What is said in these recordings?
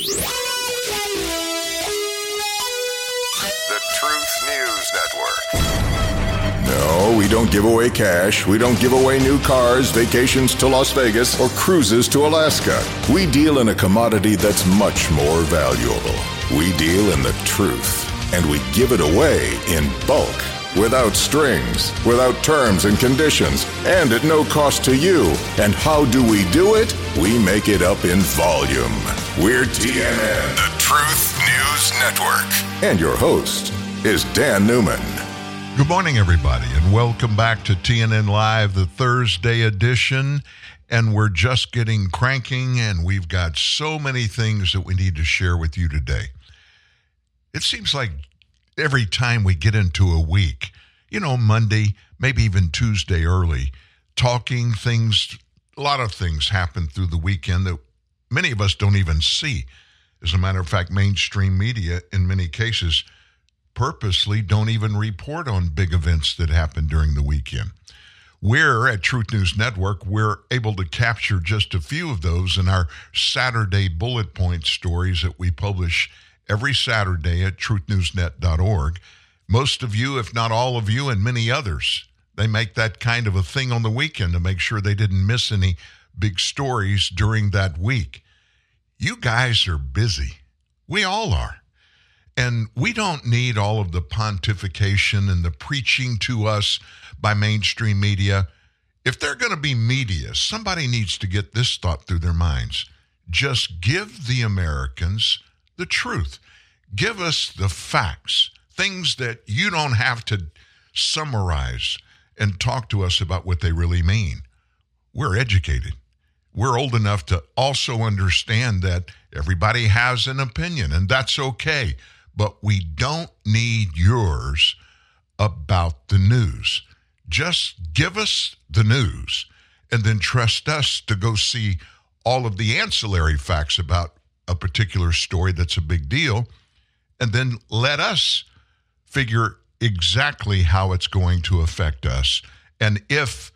The Truth News Network. No, we don't give away cash. We don't give away new cars, vacations to Las Vegas, or cruises to Alaska. We deal in a commodity that's much more valuable. We deal in the truth, and we give it away in bulk, without strings, without terms and conditions, and at no cost to you. And how do we do it? We make it up in volume. We're TNN, The Truth News Network. and your host is Dan Newman. Good morning, everybody, and welcome back to TNN Live, the Thursday edition. And we're just getting cranking, and we've got so many things that we need to share with you today. It seems like every time we get into a week, you know, Monday, maybe even Tuesday early, talking things, a lot of things happen through the weekend that many of us don't even see. As a matter of fact, mainstream media, in many cases, purposely don't even report on big events that happen during the weekend. We're at Truth News Network, we're able to capture just a few of those in our Saturday bullet point stories that we publish every Saturday at truthnewsnet.org. Most of you, if not all of you, and many others, they make that kind of a thing on the weekend to make sure they didn't miss any big stories during that week. You guys are busy. We all are. And we don't need all of the pontification and the preaching to us by mainstream media. If they're going to be media, somebody needs to get this thought through their minds. Just give the Americans the truth. Give us the facts, things that you don't have to summarize and talk to us about what they really mean. We're educated. We're old enough to also understand that everybody has an opinion, and that's okay. But we don't need yours about the news. Just give us the news and then trust us to go see all of the ancillary facts about a particular story that's a big deal. And then let us figure exactly how it's going to affect us and if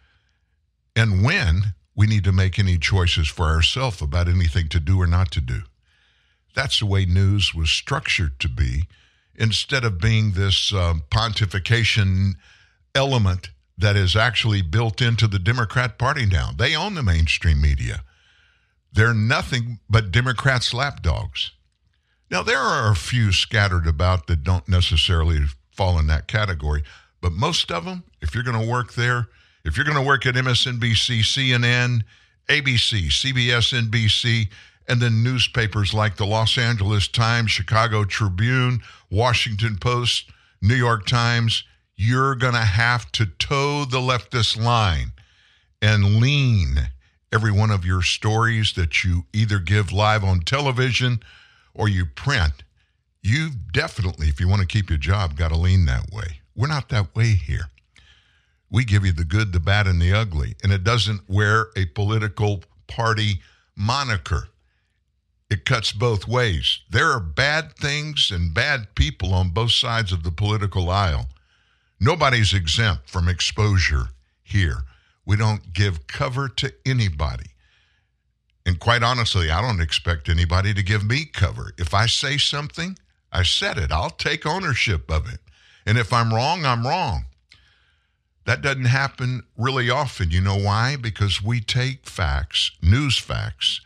and when we need to make any choices for ourselves about anything to do or not to do. That's the way news was structured to be instead of being this um, pontification element that is actually built into the Democrat Party now. They own the mainstream media. They're nothing but Democrats' lapdogs. Now, there are a few scattered about that don't necessarily fall in that category, but most of them, if you're going to work there, if you're going to work at MSNBC, CNN, ABC, CBS, NBC, and then newspapers like the Los Angeles Times, Chicago Tribune, Washington Post, New York Times, you're going to have to toe the leftist line and lean every one of your stories that you either give live on television or you print. You definitely, if you want to keep your job, got to lean that way. We're not that way here. We give you the good, the bad, and the ugly. And it doesn't wear a political party moniker. It cuts both ways. There are bad things and bad people on both sides of the political aisle. Nobody's exempt from exposure here. We don't give cover to anybody. And quite honestly, I don't expect anybody to give me cover. If I say something, I said it. I'll take ownership of it. And if I'm wrong, I'm wrong. That doesn't happen really often. You know why? Because we take facts, news facts,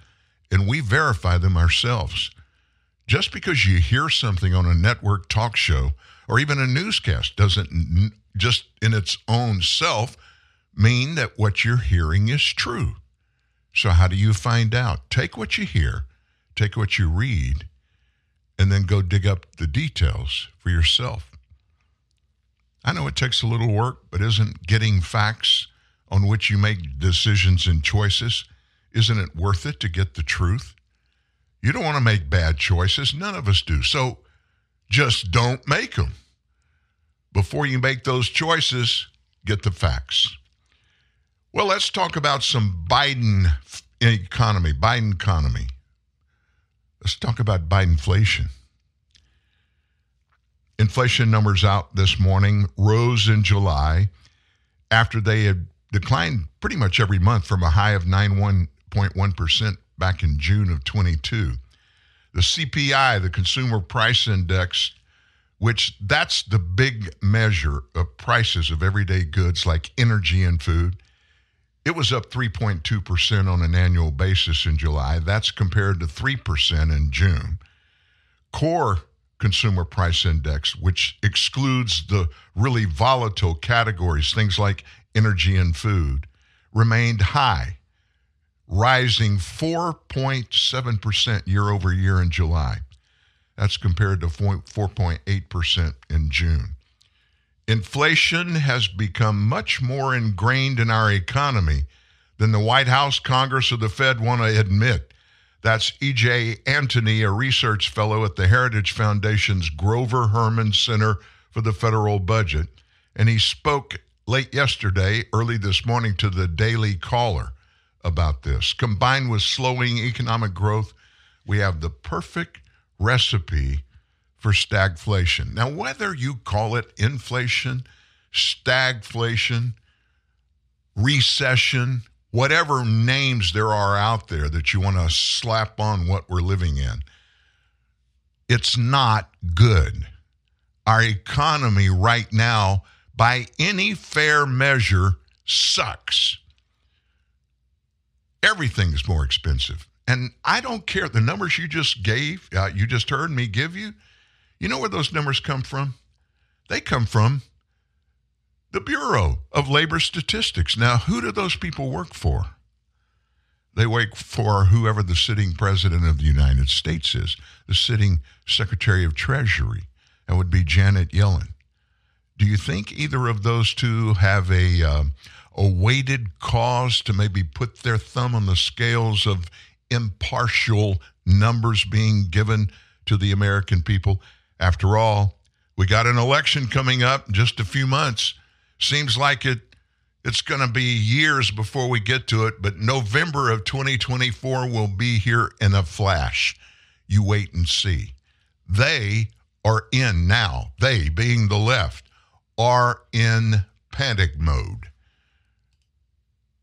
and we verify them ourselves. Just because you hear something on a network talk show or even a newscast doesn't just in its own self mean that what you're hearing is true. So, how do you find out? Take what you hear, take what you read, and then go dig up the details for yourself. I know it takes a little work, but isn't getting facts on which you make decisions and choices, isn't it worth it to get the truth? You don't want to make bad choices. None of us do. So just don't make them. Before you make those choices, get the facts. Well, let's talk about some Biden economy, Biden economy. Let's talk about Bidenflation. Inflation Inflation numbers out this morning rose in July after they had declined pretty much every month from a high of 91.1% back in June of 22. The CPI, the Consumer Price Index, which that's the big measure of prices of everyday goods like energy and food. It was up 3.2% on an annual basis in July. That's compared to 3% in June. Core Consumer Price Index, which excludes the really volatile categories, things like energy and food, remained high, rising 4.7% year over year in July. That's compared to 4.8% in June. Inflation has become much more ingrained in our economy than the White House, Congress, or the Fed want to admit. That's E.J. Antoni, a research fellow at the Heritage Foundation's Grover Hermann Center for the Federal Budget. And he spoke late yesterday, early this morning, to the Daily Caller about this. Combined with slowing economic growth, we have the perfect recipe for stagflation. Now, whether you call it inflation, stagflation, recession, whatever names there are out there that you want to slap on what we're living in, it's not good. Our economy right now, by any fair measure, sucks. Everything is more expensive. And I don't care the numbers you just gave, uh, you just heard me give you. You know where those numbers come from? They come from the Bureau of Labor Statistics. Now, who do those people work for? They work for whoever the sitting president of the United States is, the sitting secretary of Treasury. That would be Janet Yellen. Do you think either of those two have a uh, a weighted cause to maybe put their thumb on the scales of impartial numbers being given to the American people. After all, we got an election coming up in just a few months. Seems like it it's going to be years before we get to it, but November of 2024 will be here in a flash. You wait and see. They are in now. They, being the left, are in panic mode.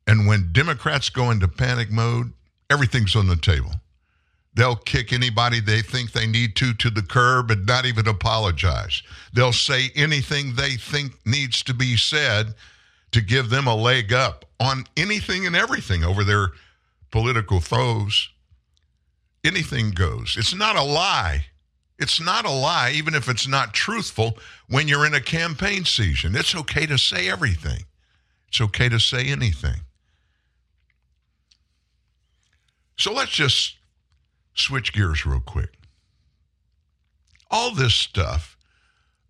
And when Democrats go into panic mode, everything's on the table. They'll kick anybody they think they need to to the curb and not even apologize. They'll say anything they think needs to be said to give them a leg up on anything and everything over their political foes. Anything goes. It's not a lie. It's not a lie, even if it's not truthful, when you're in a campaign season. It's okay to say everything, it's okay to say anything. So let's just switch gears real quick. All this stuff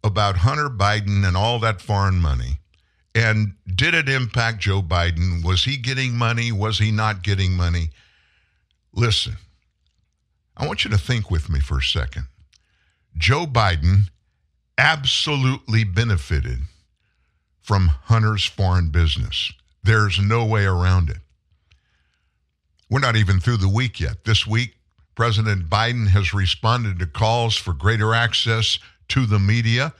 about Hunter Biden and all that foreign money, and did it impact Joe Biden? Was he getting money? Was he not getting money? Listen, I want you to think with me for a second. Joe Biden absolutely benefited from Hunter's foreign business. There's no way around it. We're not even through the week yet. This week, President Biden has responded to calls for greater access to the media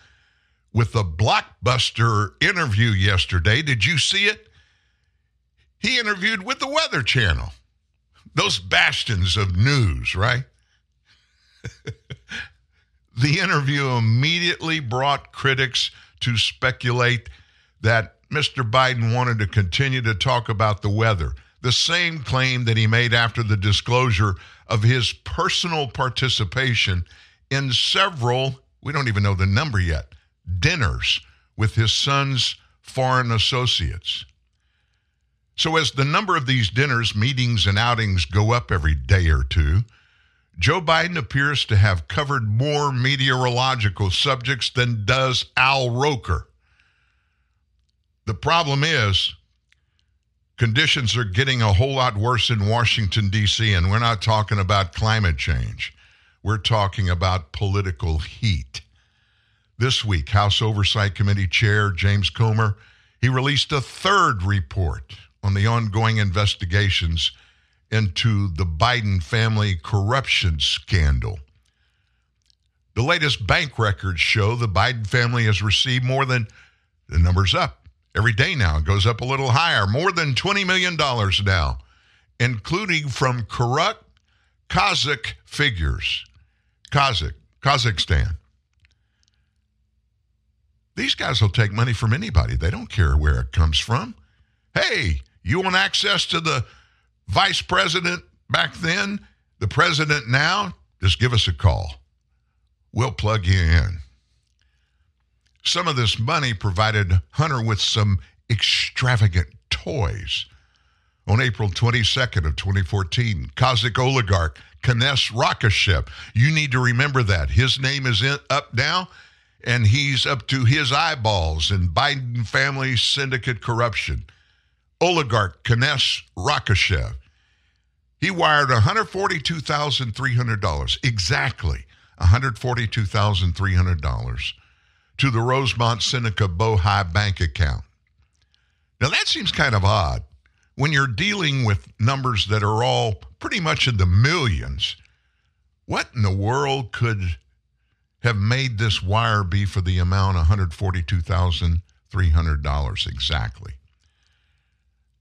with a blockbuster interview yesterday. Did you see it? He interviewed with the Weather Channel, those bastions of news, right? the interview immediately brought critics to speculate that Mr. Biden wanted to continue to talk about the weather the same claim that he made after the disclosure of his personal participation in several, we don't even know the number yet, dinners with his son's foreign associates. So, as the number of these dinners, meetings, and outings go up every day or two, Joe Biden appears to have covered more meteorological subjects than does Al Roker. The problem is, conditions are getting a whole lot worse in Washington, D.C., and we're not talking about climate change. We're talking about political heat. This week, House Oversight Committee Chair James Comer, he released a third report on the ongoing investigations into the Biden family corruption scandal. The latest bank records show the Biden family has received more than the numbers up every day now. Goes up a little higher, more than $20 million now, including from corrupt, Kazakh figures. Kazakh, Kazakhstan. These guys will take money from anybody. They don't care where it comes from. Hey, you want access to the vice president back then, the president now? Just give us a call. We'll plug you in. Some of this money provided Hunter with some extravagant toys. On April 22nd of 2014, Kazakh oligarch Kenes Rakishev. You need to remember that. His name is in, up now, and he's up to his eyeballs in Biden family syndicate corruption. Oligarch Kenes Rakishev. He wired $142,300, exactly $142,300 to the Rosemont Seneca Bohai bank account. Now, that seems kind of odd. When you're dealing with numbers that are all pretty much in the millions, what in the world could have made this wire be for the amount $142,300 exactly?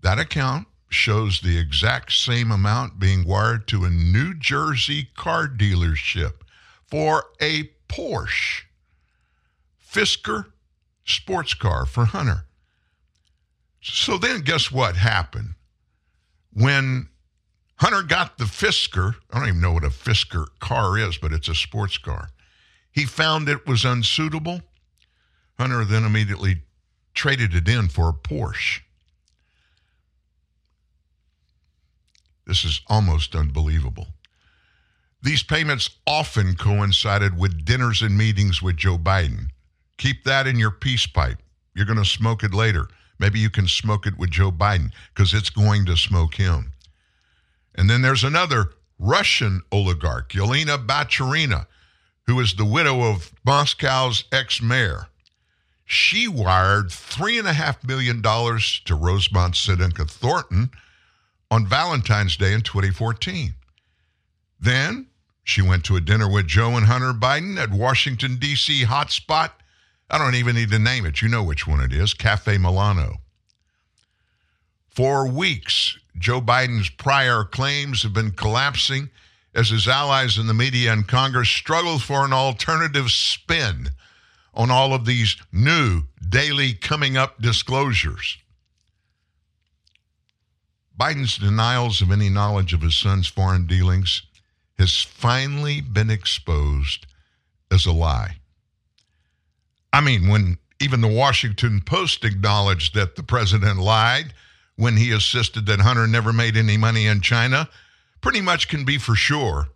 That account shows the exact same amount being wired to a New Jersey car dealership for a Porsche Fisker sports car for Hunter. So then, guess what happened? When Hunter got the Fisker, I don't even know what a Fisker car is, but it's a sports car. He found it was unsuitable. Hunter then immediately traded it in for a Porsche. This is almost unbelievable. These payments often coincided with dinners and meetings with Joe Biden. Keep that in your peace pipe. You're going to smoke it later. Maybe you can smoke it with Joe Biden because it's going to smoke him. And then there's another Russian oligarch, Yelena Baturina, who is the widow of Moscow's ex mayor. She wired $3.5 million to Rosemont Seneca Thornton on Valentine's Day in 2014. Then she went to a dinner with Joe and Hunter Biden at Washington, D.C. hotspot. I don't even need to name it. You know which one it is Cafe Milano. For weeks, Joe Biden's prior claims have been collapsing as his allies in the media and Congress struggle for an alternative spin on all of these new daily coming up disclosures. Biden's denials of any knowledge of his son's foreign dealings has finally been exposed as a lie. I mean, when even the Washington Post acknowledged that the president lied when he insisted that Hunter never made any money in China, pretty much can be for sure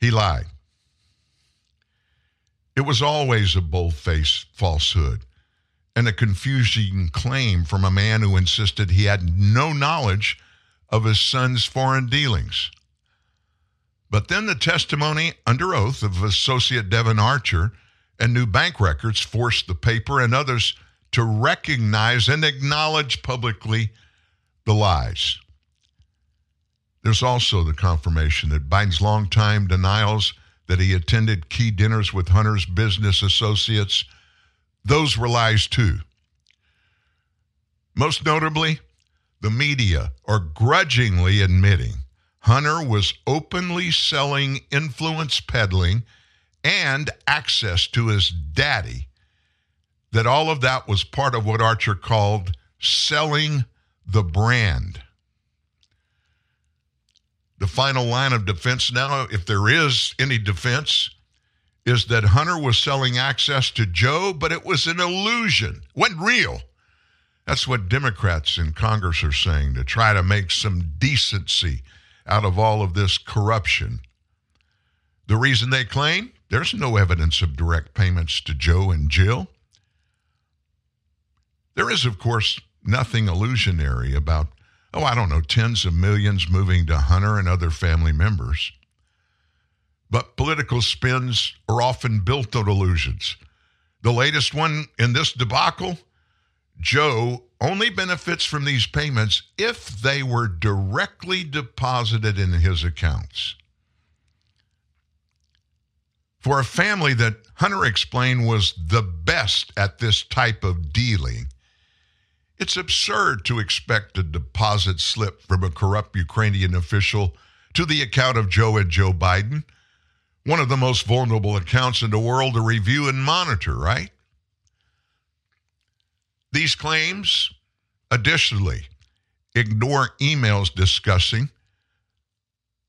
he lied. It was always a bold faced falsehood and a confusing claim from a man who insisted he had no knowledge of his son's foreign dealings. But then the testimony under oath of Associate Devon Archer and new bank records forced the paper and others to recognize and acknowledge publicly the lies. There's also the confirmation that Biden's longtime denials that he attended key dinners with Hunter's business associates, those were lies too. Most notably, the media are grudgingly admitting Hunter was openly selling influence peddling and access to his daddy, that all of that was part of what Archer called selling the brand. The final line of defense now, if there is any defense, is that Hunter was selling access to Joe, but it was an illusion, wasn't real. That's what Democrats in Congress are saying to try to make some decency out of all of this corruption. The reason they claim there's no evidence of direct payments to Joe and Jill. There is, of course, nothing illusionary about, oh, I don't know, tens of millions moving to Hunter and other family members. But political spins are often built on illusions. The latest one in this debacle Joe only benefits from these payments if they were directly deposited in his accounts. For a family that Hunter explained was the best at this type of dealing, it's absurd to expect a deposit slip from a corrupt Ukrainian official to the account of Joe and Joe Biden, one of the most vulnerable accounts in the world to review and monitor, right? These claims, additionally, ignore emails discussing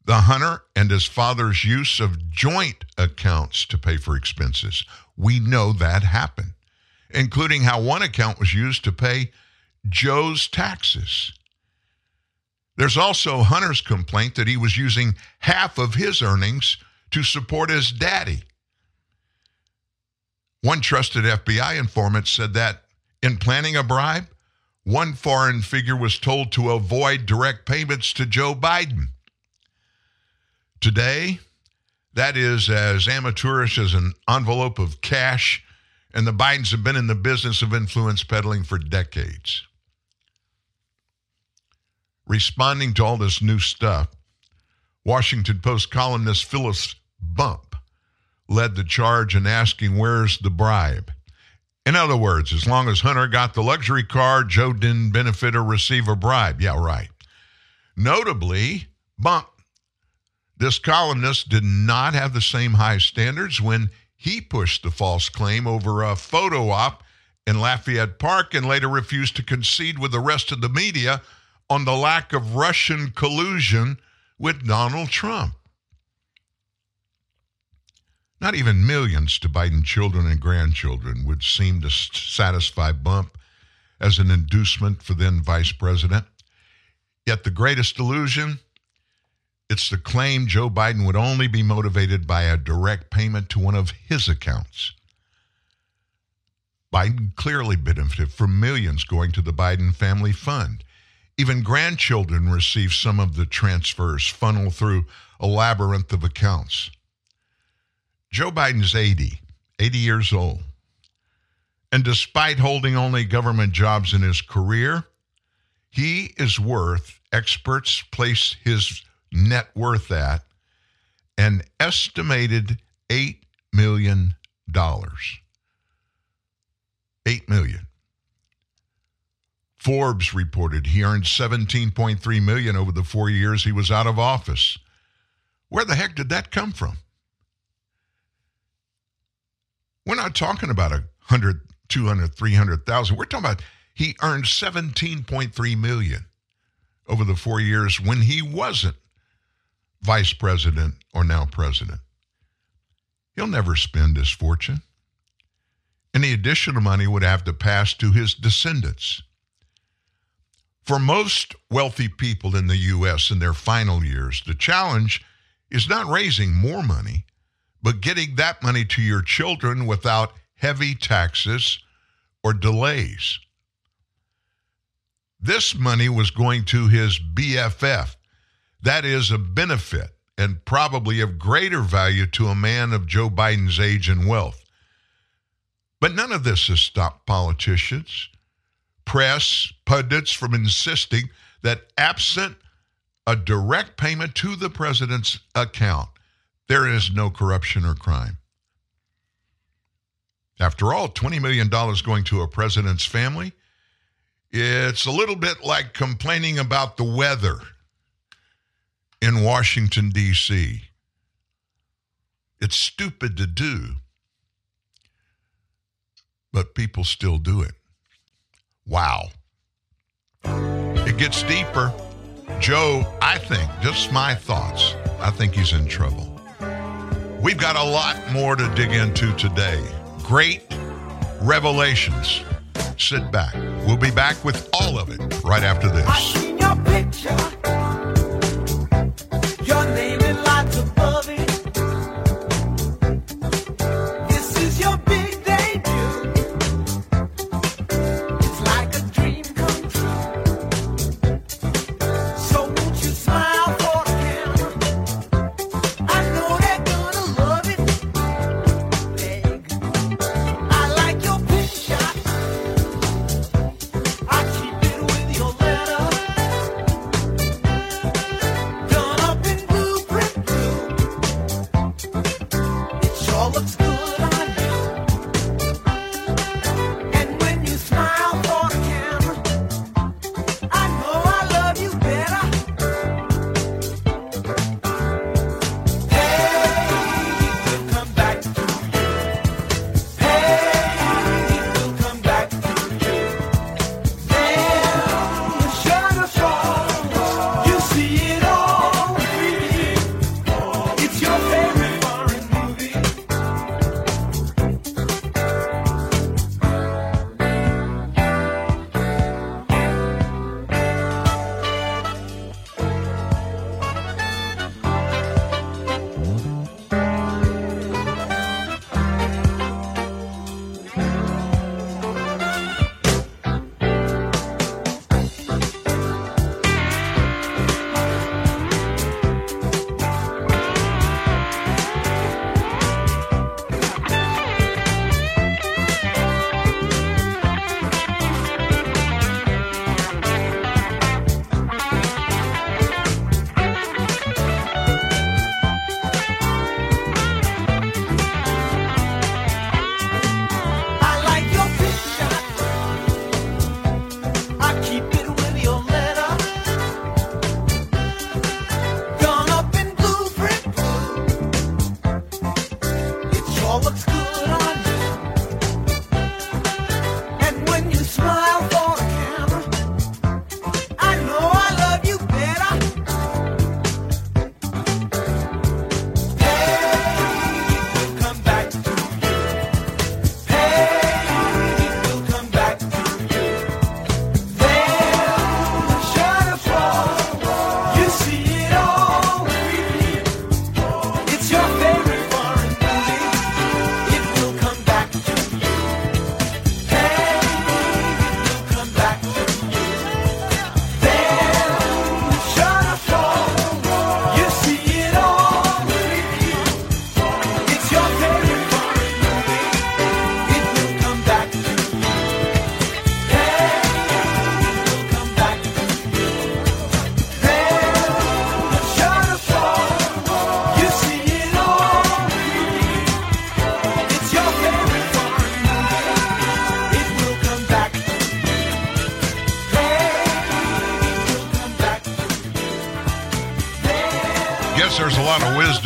the hunter and his father's use of joint accounts to pay for expenses. We know that happened, including how one account was used to pay Joe's taxes. There's also Hunter's complaint that he was using half of his earnings to support his daddy. One trusted FBI informant said that in planning a bribe, one foreign figure was told to avoid direct payments to Joe Biden. Today, that is as amateurish as an envelope of cash, and the Bidens have been in the business of influence peddling for decades. Responding to all this new stuff, Washington Post columnist Philip Bump led the charge in asking, Where's the bribe? In other words, as long as Hunter got the luxury car, Joe didn't benefit or receive a bribe. Yeah, right. Notably, Bump, this columnist did not have the same high standards when he pushed the false claim over a photo op in Lafayette Park and later refused to concede with the rest of the media on the lack of Russian collusion with Donald Trump. Not even millions to Biden children and grandchildren would seem to satisfy Bump as an inducement for then vice president. Yet the greatest illusion, it's the claim Joe Biden would only be motivated by a direct payment to one of his accounts. Biden clearly benefited from millions going to the Biden family fund. Even grandchildren receive some of the transfers funneled through a labyrinth of accounts. Joe Biden's 80, 80 years old. And despite holding only government jobs in his career, he is worth, experts place his net worth at, an estimated $8 million. 8 million. Forbes reported he earned 17.3 million over the 4 years he was out of office. Where the heck did that come from? We're not talking about a 100, 200, 300,000. We're talking about he earned 17.3 million over the 4 years when he wasn't vice president or now president. He'll never spend his fortune. Any additional money would have to pass to his descendants. For most wealthy people in the U.S. in their final years, the challenge is not raising more money, but getting that money to your children without heavy taxes or delays. This money was going to his BFF. That is a benefit and probably of greater value to a man of Joe Biden's age and wealth. But none of this has stopped politicians, press, pundits from insisting that absent a direct payment to the president's account, there is no corruption or crime. After all, $20 million going to a president's family, it's a little bit like complaining about the weather in Washington, D.C. It's stupid to do, but people still do it. Wow. It gets deeper. Joe, I think, just my thoughts, I think he's in trouble. We've got a lot more to dig into today. Great revelations. Sit back. We'll be back with all of it right after this.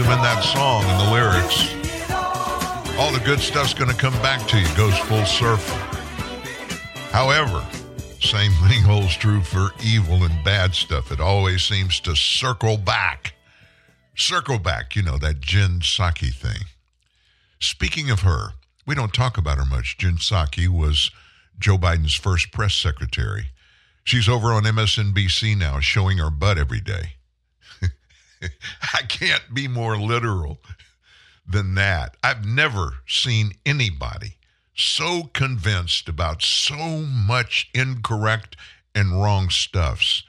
Wisdom in that song and the lyrics. All the good stuff's going to come back to you, goes full circle. However, same thing holds true for evil and bad stuff. It always seems to circle back. Circle back, you know, that Jen Psaki thing. Speaking of her, we don't talk about her much. Jen Psaki was Joe Biden's first press secretary. She's over on MSNBC now, showing her butt every day. I can't be more literal than that. I've never seen anybody so convinced about so much incorrect and wrong stuffs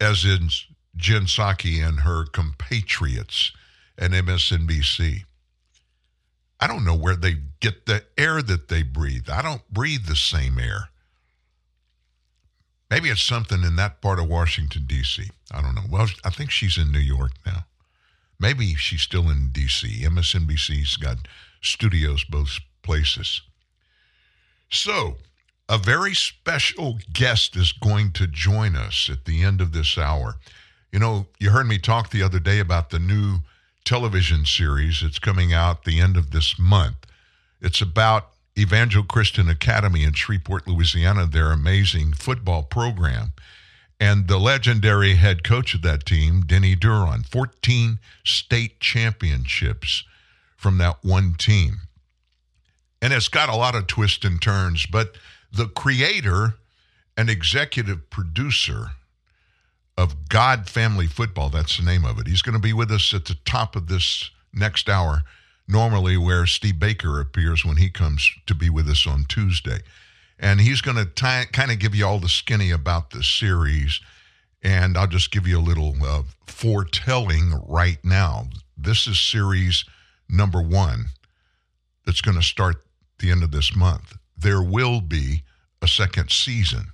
as in Jen Psaki and her compatriots at MSNBC. I don't know where they get the air that they breathe. I don't breathe the same air. Maybe it's something in that part of Washington, D.C. I don't know. Well, I think she's in New York now. Maybe she's still in D.C. MSNBC's got studios both places. So, a very special guest is going to join us at the end of this hour. You know, you heard me talk the other day about the new television series. It's coming out the end of this month. It's about Evangel Christian Academy in Shreveport, Louisiana, their amazing football program. And the legendary head coach of that team, Denny Duron, 14 state championships from that one team. And it's got a lot of twists and turns, but the creator and executive producer of God Family Football, that's the name of it. He's going to be with us at the top of this next hour, normally where Steve Baker appears when he comes to be with us on Tuesday. And he's going to kind of give you all the skinny about the series. And I'll just give you a little uh, foretelling right now. This is series number one that's going to start the end of this month. There will be a second season.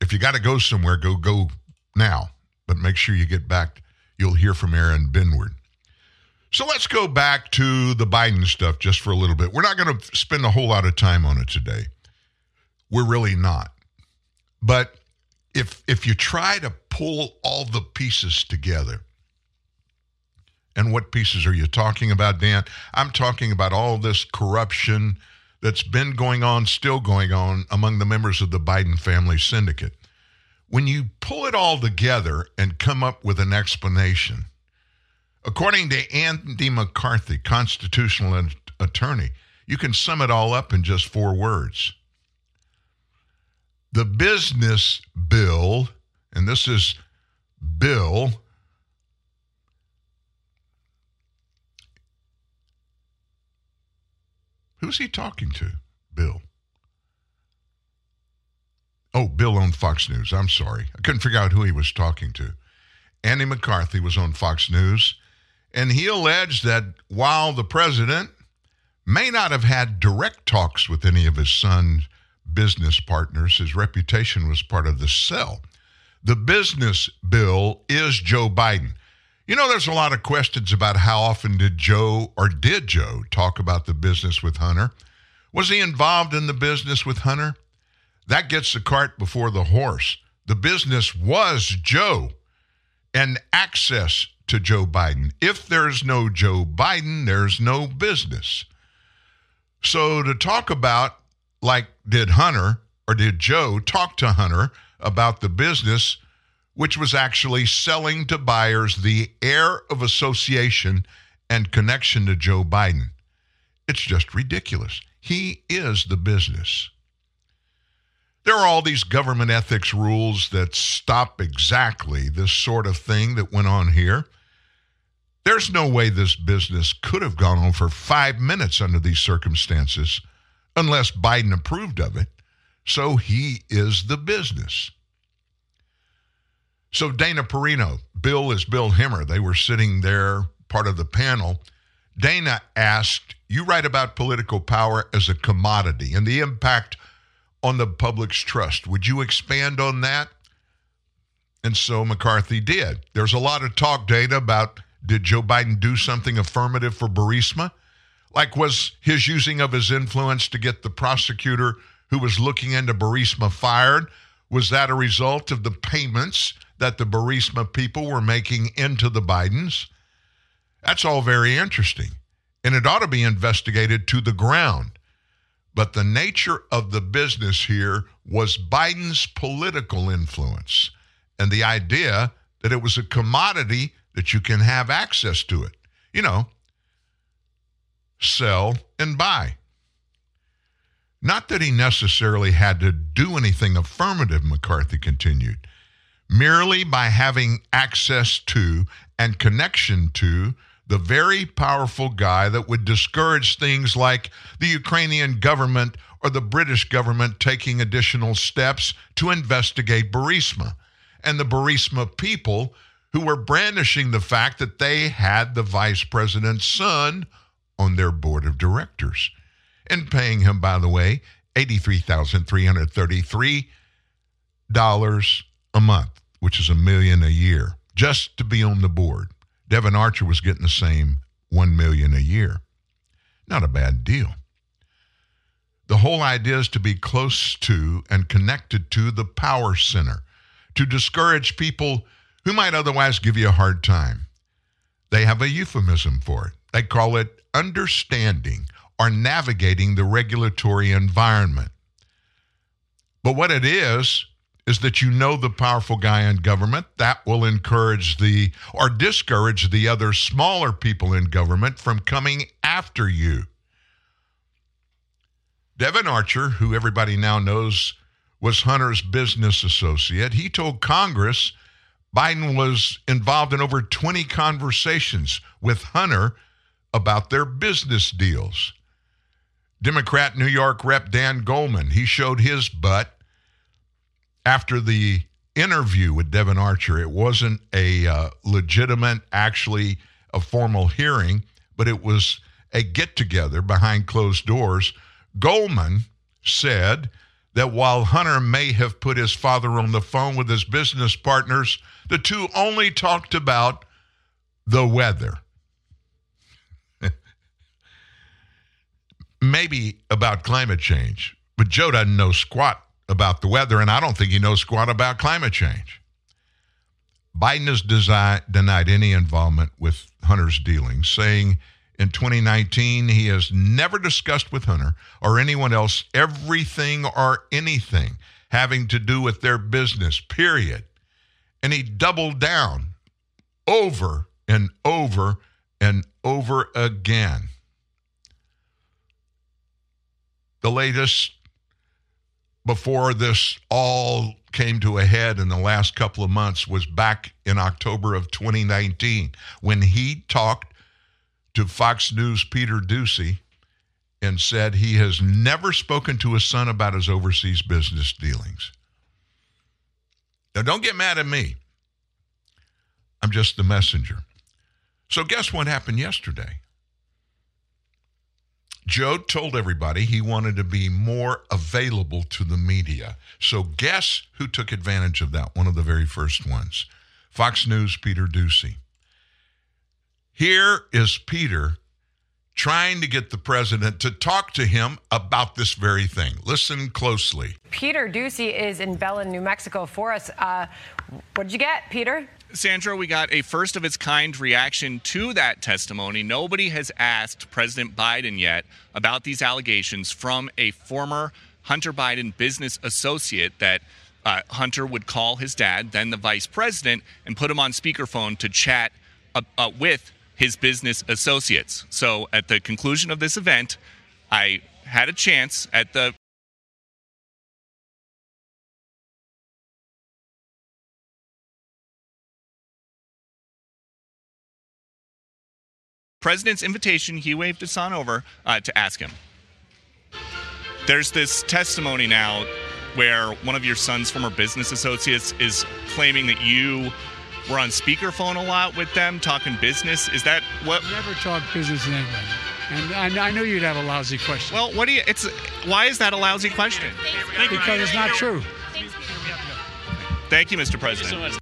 If you got to go somewhere, go go now. But make sure you get back. You'll hear from Aaron Benward. So let's go back to the Biden stuff just for a little bit. We're not going to spend a whole lot of time on it today. We're really not. But if if you try to pull all the pieces together, and what pieces are you talking about, Dan? I'm talking about all this corruption that's been going on, still going on among the members of the Biden family syndicate. When you pull it all together and come up with an explanation, according to Andy McCarthy, constitutional attorney, you can sum it all up in just four words. The business bill, and this is bill Who's he talking to? Bill. Oh, Bill on Fox News. I'm sorry. I couldn't figure out who he was talking to. Andy McCarthy was on Fox News, and he alleged that while the president may not have had direct talks with any of his son's business partners, his reputation was part of the sell. The business bill is Joe Biden. You know, there's a lot of questions about how often did Joe or did Joe talk about the business with Hunter? Was he involved in the business with Hunter? That gets the cart before the horse. The business was Joe and access to Joe Biden. If there's no Joe Biden, there's no business. So to talk about, like, did Hunter or did Joe talk to Hunter about the business? which was actually selling to buyers the air of association and connection to Joe Biden. It's just ridiculous. He is the business. There are all these government ethics rules that stop exactly this sort of thing that went on here. There's no way this business could have gone on for five minutes under these circumstances unless Biden approved of it. So he is the business. So Dana Perino, Bill is Bill Hemmer. They were sitting there, part of the panel. Dana asked, You write about political power as a commodity and the impact on the public's trust. Would you expand on that? And so McCarthy did. There's a lot of talk, data about did Joe Biden do something affirmative for Burisma? Like, was his using of his influence to get the prosecutor who was looking into Burisma fired? Was that a result of the payments that the Burisma people were making into the Bidens. That's all very interesting. And it ought to be investigated to the ground. But the nature of the business here was Biden's political influence and the idea that it was a commodity that you can have access to it. You know, sell and buy. Not that he necessarily had to do anything affirmative, McCarthy continued. Merely by having access to and connection to the very powerful guy that would discourage things like the Ukrainian government or the British government taking additional steps to investigate Burisma and the Burisma people who were brandishing the fact that they had the vice president's son on their board of directors and paying him, by the way, $83,333 a month, which is a million a year, just to be on the board. Devon Archer was getting the same 1 million a year. Not a bad deal. The whole idea is to be close to and connected to the power center, to discourage people who might otherwise give you a hard time. They have a euphemism for it. They call it understanding or navigating the regulatory environment. But what it is, is that you know the powerful guy in government. That will encourage the or discourage the other smaller people in government from coming after you. Devon Archer, who everybody now knows was Hunter's business associate, he told Congress Biden was involved in over 20 conversations with Hunter about their business deals. Democrat New York Rep Dan Goldman, he showed his butt after the interview with Devon Archer. It wasn't a uh, legitimate, actually, a formal hearing, but it was a get together behind closed doors. Goldman said that while Hunter may have put his father on the phone with his business partners, the two only talked about the weather. Maybe about climate change, but Joe doesn't know squat about the weather, and I don't think he knows squat about climate change. Biden has denied any involvement with Hunter's dealings, saying in 2019 he has never discussed with Hunter or anyone else everything or anything having to do with their business, period. And he doubled down over and over and over again. The latest before this all came to a head in the last couple of months was back in October of 2019 when he talked to Fox News Peter Doocy and said he has never spoken to his son about his overseas business dealings. Now, don't get mad at me. I'm just the messenger. So, guess what happened yesterday? Joe told everybody he wanted to be more available to the media. So, guess who took advantage of that? One of the very first ones Fox News' Peter Doocy. Here is Peter trying to get the president to talk to him about this very thing. Listen closely. Peter Doocy is in Belen, New Mexico for us. Uh, what did you get, Peter? Sandra, we got a first of its kind reaction to that testimony. Nobody has asked President Biden yet about these allegations from a former Hunter Biden business associate that uh, Hunter would call his dad, then the vice president, and put him on speakerphone to chat uh, uh, with his business associates. So at the conclusion of this event, I had a chance at the president's invitation, he waved his son over uh, to ask him. There's this testimony now where one of your son's former business associates is claiming that you were on speakerphone a lot with them talking business. Is that what? Never talk business to anybody. And I, I knew you'd have a lousy question. Well, what do you? It's why is that a lousy question? because it's not true. Thank you, Mr. President.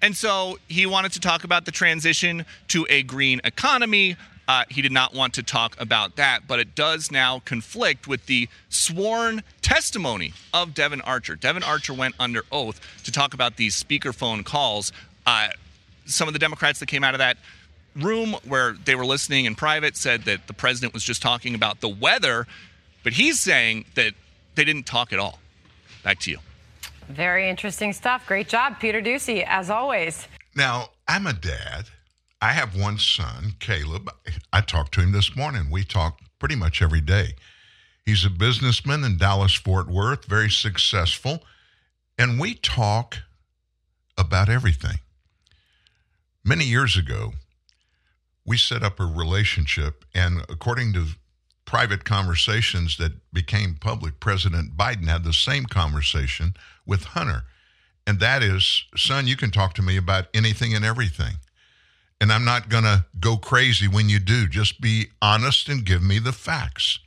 And so he wanted to talk about the transition to a green economy, uh, he did not want to talk about that, but it does now conflict with the sworn testimony of Devon Archer. Devon Archer went under oath to talk about these speakerphone calls. Uh, some of the Democrats that came out of that room where they were listening in private said that the president was just talking about the weather, but he's saying that they didn't talk at all. Back to you. Very interesting stuff. Great job, Peter Doocy, as always. Now, I'm a dad. I have one son, Caleb. I talked to him this morning. We talk pretty much every day. He's a businessman in Dallas, Fort Worth, very successful. And we talk about everything. Many years ago, we set up a relationship, and according to private conversations that became public, President Biden had the same conversation with Hunter. And that is, son, you can talk to me about anything and everything. And I'm not going to go crazy when you do. Just be honest and give me the facts.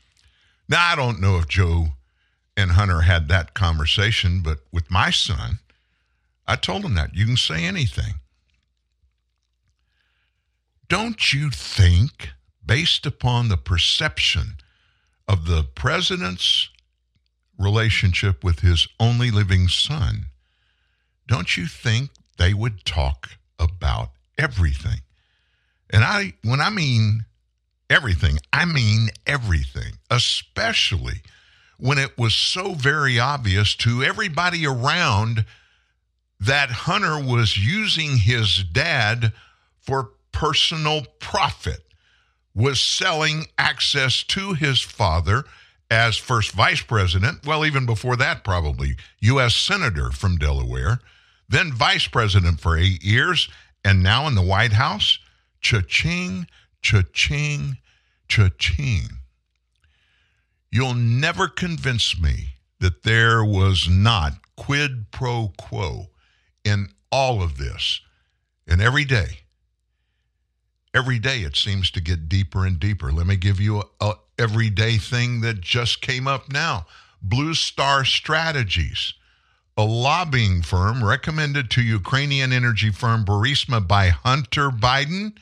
Now, I don't know if Joe and Hunter had that conversation, but with my son, I told him that. You can say anything. Don't you think, based upon the perception of the president's relationship with his only living son, don't you think they would talk about everything? And I when I mean everything, I mean everything, especially when it was so very obvious to everybody around that Hunter was using his dad for personal profit, was selling access to his father as first vice president, well, even before that, probably U.S. Senator from Delaware, then vice president for eight years, and now in the White House. Cha-ching, cha-ching, cha-ching. You'll never convince me that there was not quid pro quo in all of this. And every day, every day it seems to get deeper and deeper. Let me give you a, a everyday thing that just came up now. Blue Star Strategies, a lobbying firm recommended to Ukrainian energy firm Burisma by Hunter Biden.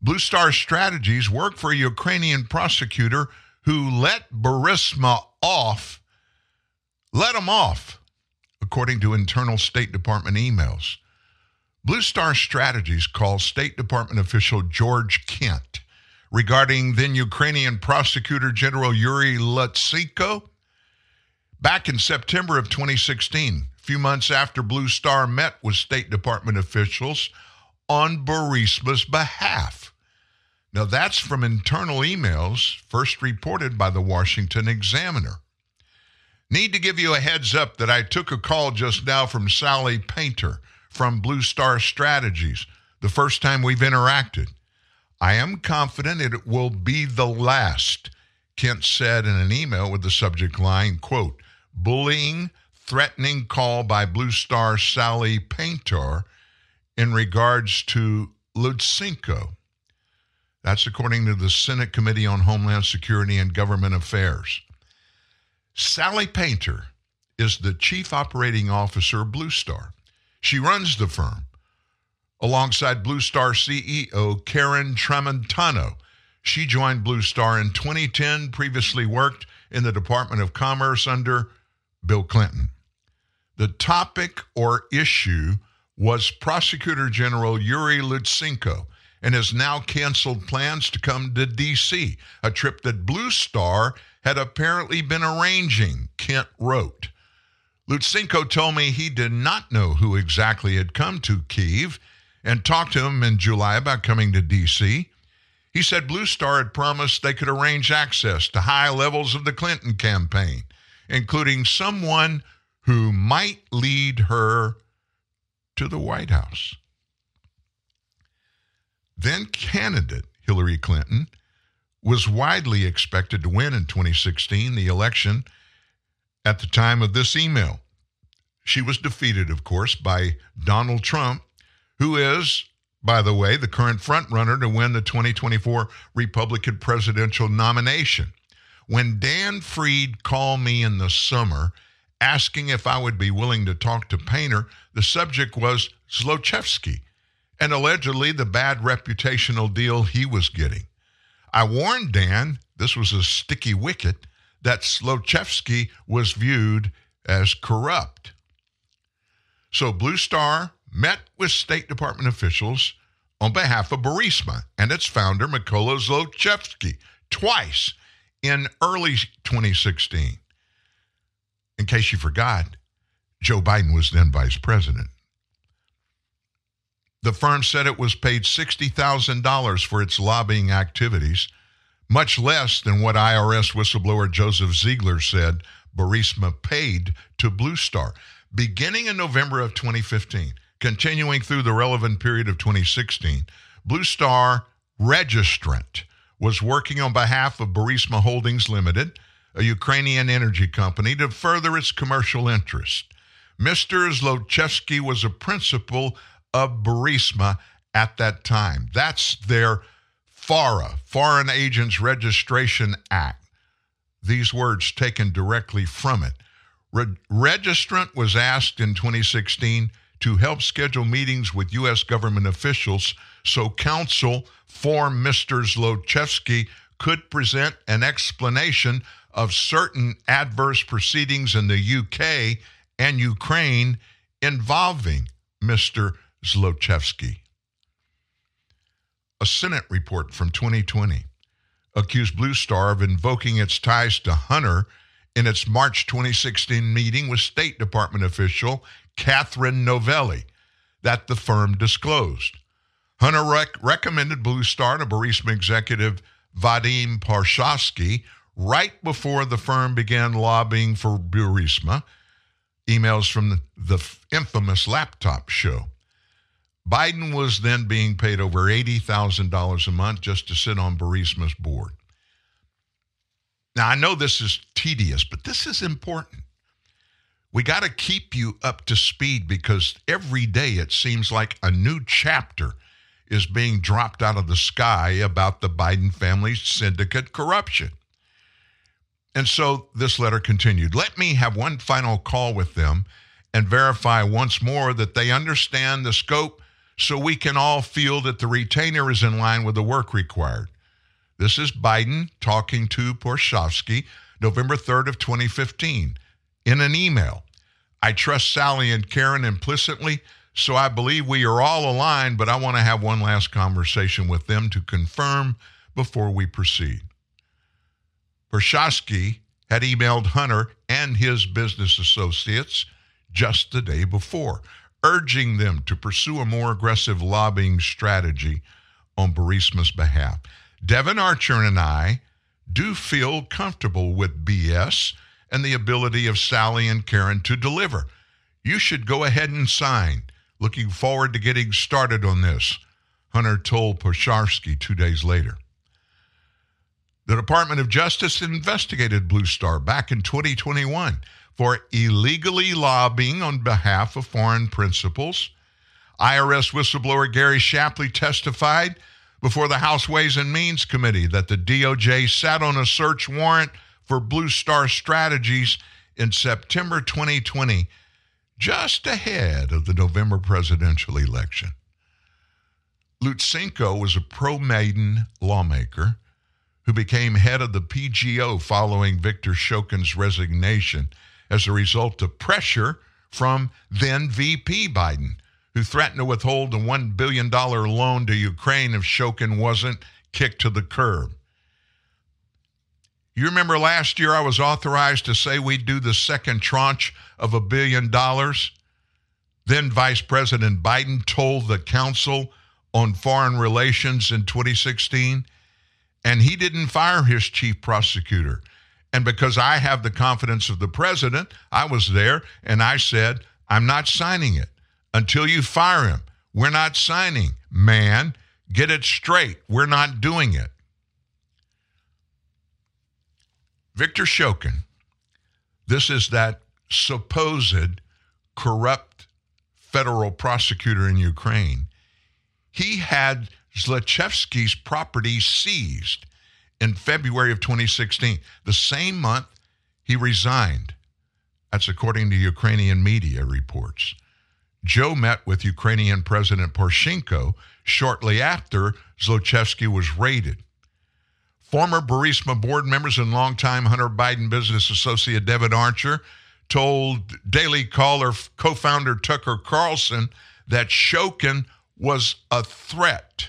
Blue Star Strategies worked for a Ukrainian prosecutor who let Burisma off, let him off, according to internal State Department emails. Blue Star Strategies called State Department official George Kent regarding then Ukrainian prosecutor General Yuri Lutsenko back in September of 2016, a few months after Blue Star met with State Department officials on Burisma's behalf. Now, that's from internal emails first reported by the Washington Examiner. Need to give you a heads up that I took a call just now from Sally Painter from Blue Star Strategies, the first time we've interacted. I am confident it will be the last, Kent said in an email with the subject line, quote, bullying, threatening call by Blue Star Sally Painter in regards to Lutsenko. That's according to the Senate Committee on Homeland Security and Government Affairs. Sally Painter is the chief operating officer of Blue Star. She runs the firm alongside Blue Star CEO Karen Tramontano. She joined Blue Star in 2010, previously worked in the Department of Commerce under Bill Clinton. The topic or issue was Prosecutor General Yuri Lutsenko and has now canceled plans to come to D.C., a trip that Blue Star had apparently been arranging, Kent wrote. Lutsenko told me he did not know who exactly had come to Kiev and talked to him in July about coming to D.C. He said Blue Star had promised they could arrange access to high levels of the Clinton campaign, including someone who might lead her to the White House. Then candidate Hillary Clinton was widely expected to win in 2016, the election at the time of this email. She was defeated, of course, by Donald Trump, who is, by the way, the current frontrunner to win the 2024 Republican presidential nomination. When Dan Fried called me in the summer asking if I would be willing to talk to Painter, the subject was Zlochevsky and allegedly the bad reputational deal he was getting. I warned Dan, this was a sticky wicket, that Zlochevsky was viewed as corrupt. So Blue Star met with State Department officials on behalf of Burisma and its founder, Mykola Zlochevsky, twice in early 2016. In case you forgot, Joe Biden was then vice president. The firm said it was paid $60,000 for its lobbying activities, much less than what IRS whistleblower Joseph Ziegler said Burisma paid to Blue Star. Beginning in November of 2015, continuing through the relevant period of 2016, Blue Star registrant was working on behalf of Burisma Holdings Limited, a Ukrainian energy company, to further its commercial interest. Mr. Zlochevsky was a principal of Burisma at that time. That's their FARA, Foreign Agents Registration Act. These words taken directly from it. Re- registrant was asked in 2016 to help schedule meetings with U.S. government officials so counsel for Mr. Zlochevsky could present an explanation of certain adverse proceedings in the UK and Ukraine involving Mr. Zlochevsky. A Senate report from 2020 accused Blue Star of invoking its ties to Hunter in its March 2016 meeting with State Department official Catherine Novelli that the firm disclosed. Hunter rec- recommended Blue Star to Burisma executive Vadim Pozharskyi right before the firm began lobbying for Burisma. Emails from the, the infamous laptop show. Biden was then being paid over $80,000 a month just to sit on Burisma's board. Now, I know this is tedious, but this is important. We got to keep you up to speed because every day it seems like a new chapter is being dropped out of the sky about the Biden family syndicate corruption. And so this letter continued. Let me have one final call with them and verify once more that they understand the scope so we can all feel that the retainer is in line with the work required. This is Biden talking to Pozharskyi November 3rd of 2015 in an email. I trust Sally and Karen implicitly, so I believe we are all aligned, but I want to have one last conversation with them to confirm before we proceed. Pozharskyi had emailed Hunter and his business associates just the day before, urging them to pursue a more aggressive lobbying strategy on Burisma's behalf. Devon Archer and I do feel comfortable with BS and the ability of Sally and Karen to deliver. You should go ahead and sign. Looking forward to getting started on this, Hunter told Pozharskyi two days later. The Department of Justice investigated Blue Star back in 2021 for illegally lobbying on behalf of foreign principals. IRS whistleblower Gary Shapley testified before the House Ways and Means Committee that the DOJ sat on a search warrant for Blue Star Strategies in September 2020, just ahead of the November presidential election. Lutsenko was a pro Maidan lawmaker who became head of the PGO following Victor Shokin's resignation as a result of pressure from then VP Biden, who threatened to withhold the $1 billion loan to Ukraine if Shokin wasn't kicked to the curb. You remember last year I was authorized to say we'd do the second tranche of a billion dollars? Then Vice President Biden told the Council on Foreign Relations in 2016, and he didn't fire his chief prosecutor. And because I have the confidence of the president, I was there and I said, I'm not signing it until you fire him. We're not signing. Man, get it straight. We're not doing it. Victor Shokin, this is that supposed corrupt federal prosecutor in Ukraine. He had Zlochevsky's property seized in February of 2016, the same month he resigned. That's according to Ukrainian media reports. Joe met with Ukrainian President Poroshenko shortly after Zlochevsky was raided. Former Burisma board members and longtime Hunter Biden business associate David Archer told Daily Caller co founder Tucker Carlson that Shokin was a threat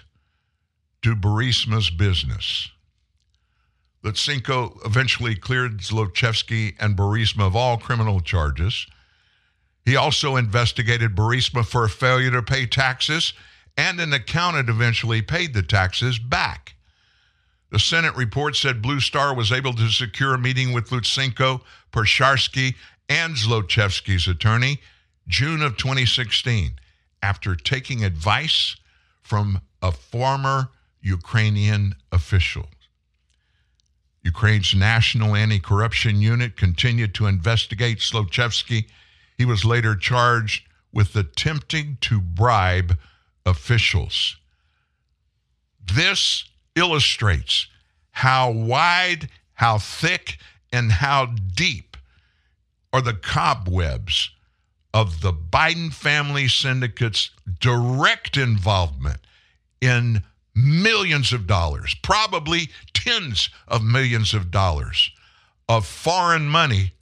to Burisma's business. Lutsenko eventually cleared Zlochevsky and Burisma of all criminal charges. He also investigated Burisma for a failure to pay taxes, and an accountant eventually paid the taxes back. The Senate report said Blue Star was able to secure a meeting with Lutsenko, Pozharskyi, and Zlochevsky's attorney June of 2016 after taking advice from a former Ukrainian official. Ukraine's National Anti Corruption Unit continued to investigate Zlochevsky. He was later charged with attempting to bribe officials. This illustrates how wide, how thick, and how deep are the cobwebs of the Biden family syndicate's direct involvement in millions of dollars, probably tens of millions of dollars of foreign money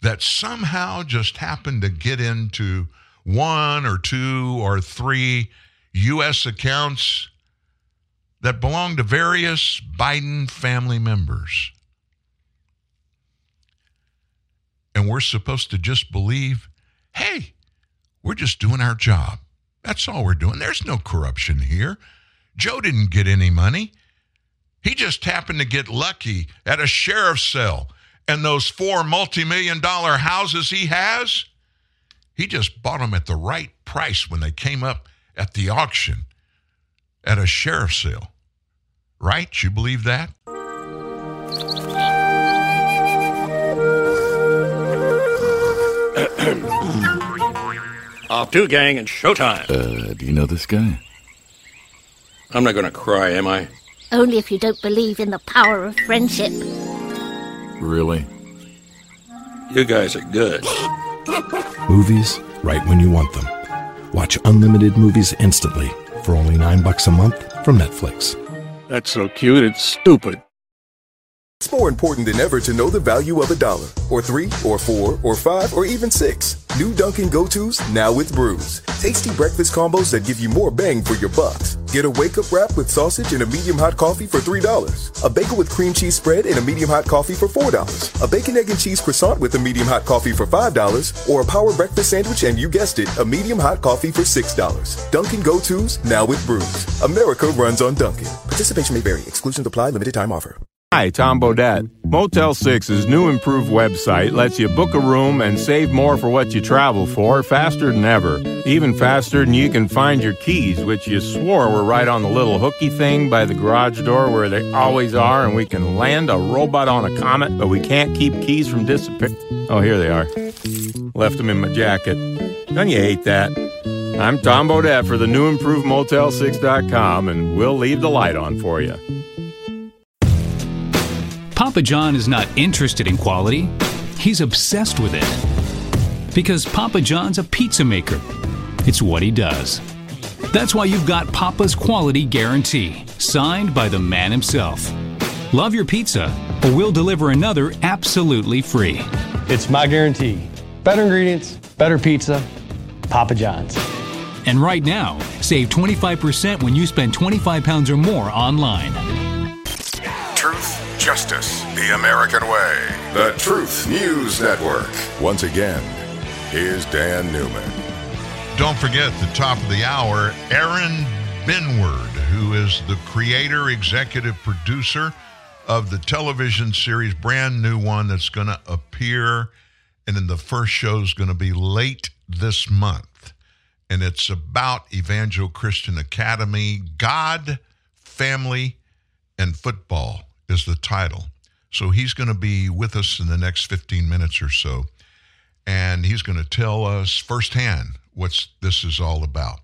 that somehow just happened to get into one or two or three U.S. accounts that belong to various Biden family members. And we're supposed to just believe, hey, we're just doing our job. That's all we're doing. There's no corruption here. Joe didn't get any money. He just happened to get lucky at a sheriff's sale. And those four multi million dollar houses he has, he just bought them at the right price when they came up at the auction at a sheriff's sale. Right? You believe that? Off to gang and showtime. Uh, do you know this guy? I'm not gonna cry, am I? Only if you don't believe in the power of friendship. Really? You guys are good. Movies right when you want them. Watch unlimited movies instantly for only nine bucks a month from Netflix. That's so cute, it's stupid. It's more important than ever to know the value of a dollar, or three, or four, or five, or even six. New Dunkin' Go Tos now with brews. Tasty breakfast combos that give you more bang for your bucks. Get a wake up wrap with sausage and a medium hot coffee for $3. A bagel with cream cheese spread and a medium hot coffee for $4. A bacon, egg, and cheese croissant with a medium hot coffee for $5. Or a power breakfast sandwich and you guessed it, a medium hot coffee for $6. Dunkin' Go Tos now with brews. America runs on Dunkin'. Participation may vary. Exclusions apply. Limited time offer. Hi, Tom Bodett. Motel 6's new improved website lets you book a room and save more for what you travel for faster than ever. Even faster than you can find your keys, which you swore were right on the little hooky thing by the garage door where they always are, and we can land a robot on a comet, but we can't keep keys from disappearing. Oh, here they are. Left them in my jacket. Don't you hate that? I'm Tom Bodett for the new improved Motel6.com, and we'll leave the light on for you. Papa John is not interested in quality, he's obsessed with it. Because Papa John's a pizza maker. It's what he does. That's why you've got Papa's quality guarantee, signed by the man himself. Love your pizza, or we'll deliver another absolutely free. It's my guarantee. Better ingredients, better pizza, Papa John's. And right now, save 25% when you spend 25 pounds or more online. Justice, the American way. The Truth News Network. Once again, here's Dan Newman. Don't forget, the top of the hour, Aaron Benward, who is the creator, executive producer of the television series, brand new one that's going to appear. And then the first show is going to be late this month. And it's about Evangel Christian Academy, God, Family, and Football is the title. So he's going to be with us in the next 15 minutes or so. And he's going to tell us firsthand what this is all about.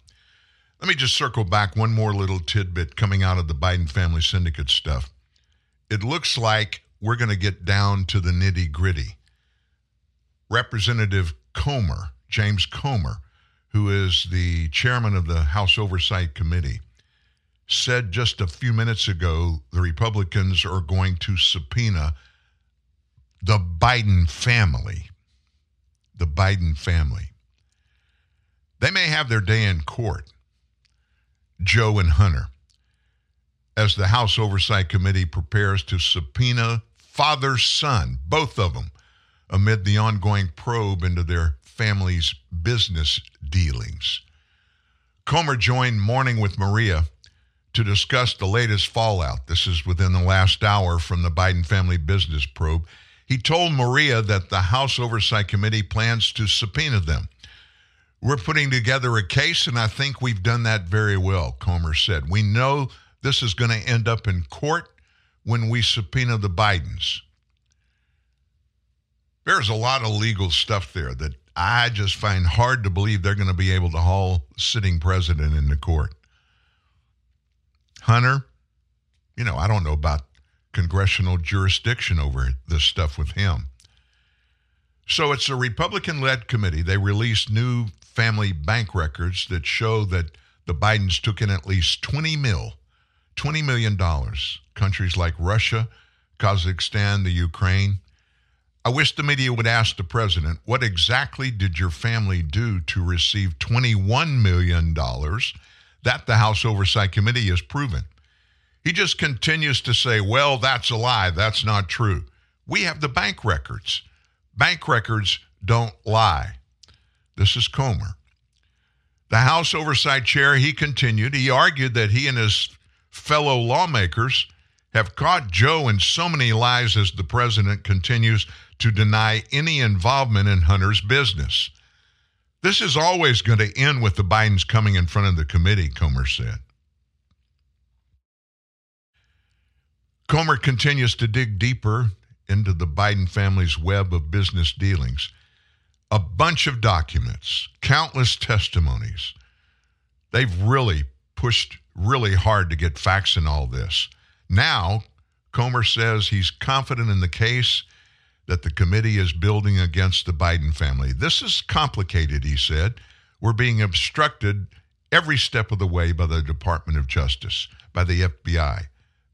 Let me just circle back one more little tidbit coming out of the Biden family syndicate stuff. It looks like we're going to get down to the nitty gritty. Representative Comer, James Comer, who is the chairman of the House Oversight Committee, said just a few minutes ago the Republicans are going to subpoena the Biden family. The Biden family. They may have their day in court, Joe and Hunter, as the House Oversight Committee prepares to subpoena father son, both of them, amid the ongoing probe into their family's business dealings. Comer joined Morning with Maria to discuss the latest fallout. This is within the last hour from the Biden family business probe. He told Maria that the House Oversight Committee plans to subpoena them. We're putting together a case, and I think we've done that very well, Comer said. We know this is going to end up in court when we subpoena the Bidens. There's a lot of legal stuff there that I just find hard to believe they're going to be able to haul sitting president into court. Hunter, you know, I don't know about congressional jurisdiction over this stuff with him. So it's a Republican led committee. They released new family bank records that show that the Bidens took in at least 20 mil, 20 million dollars. Countries like Russia, Kazakhstan, the Ukraine. I wish the media would ask the president, what exactly did your family do to receive $21 million that the House Oversight Committee has proven? He just continues to say, well, that's a lie. That's not true. We have the bank records. Bank records don't lie. This is Comer. The House Oversight Chair, he continued, he argued that he and his fellow lawmakers have caught Joe in so many lies as the president continues to deny any involvement in Hunter's business. This is always going to end with the Bidens coming in front of the committee, Comer said. Comer continues to dig deeper into the Biden family's web of business dealings. A bunch of documents, countless testimonies. They've really pushed really hard to get facts in all this. Now, Comer says he's confident in the case that the committee is building against the Biden family. This is complicated, he said. We're being obstructed every step of the way by the Department of Justice, by the FBI,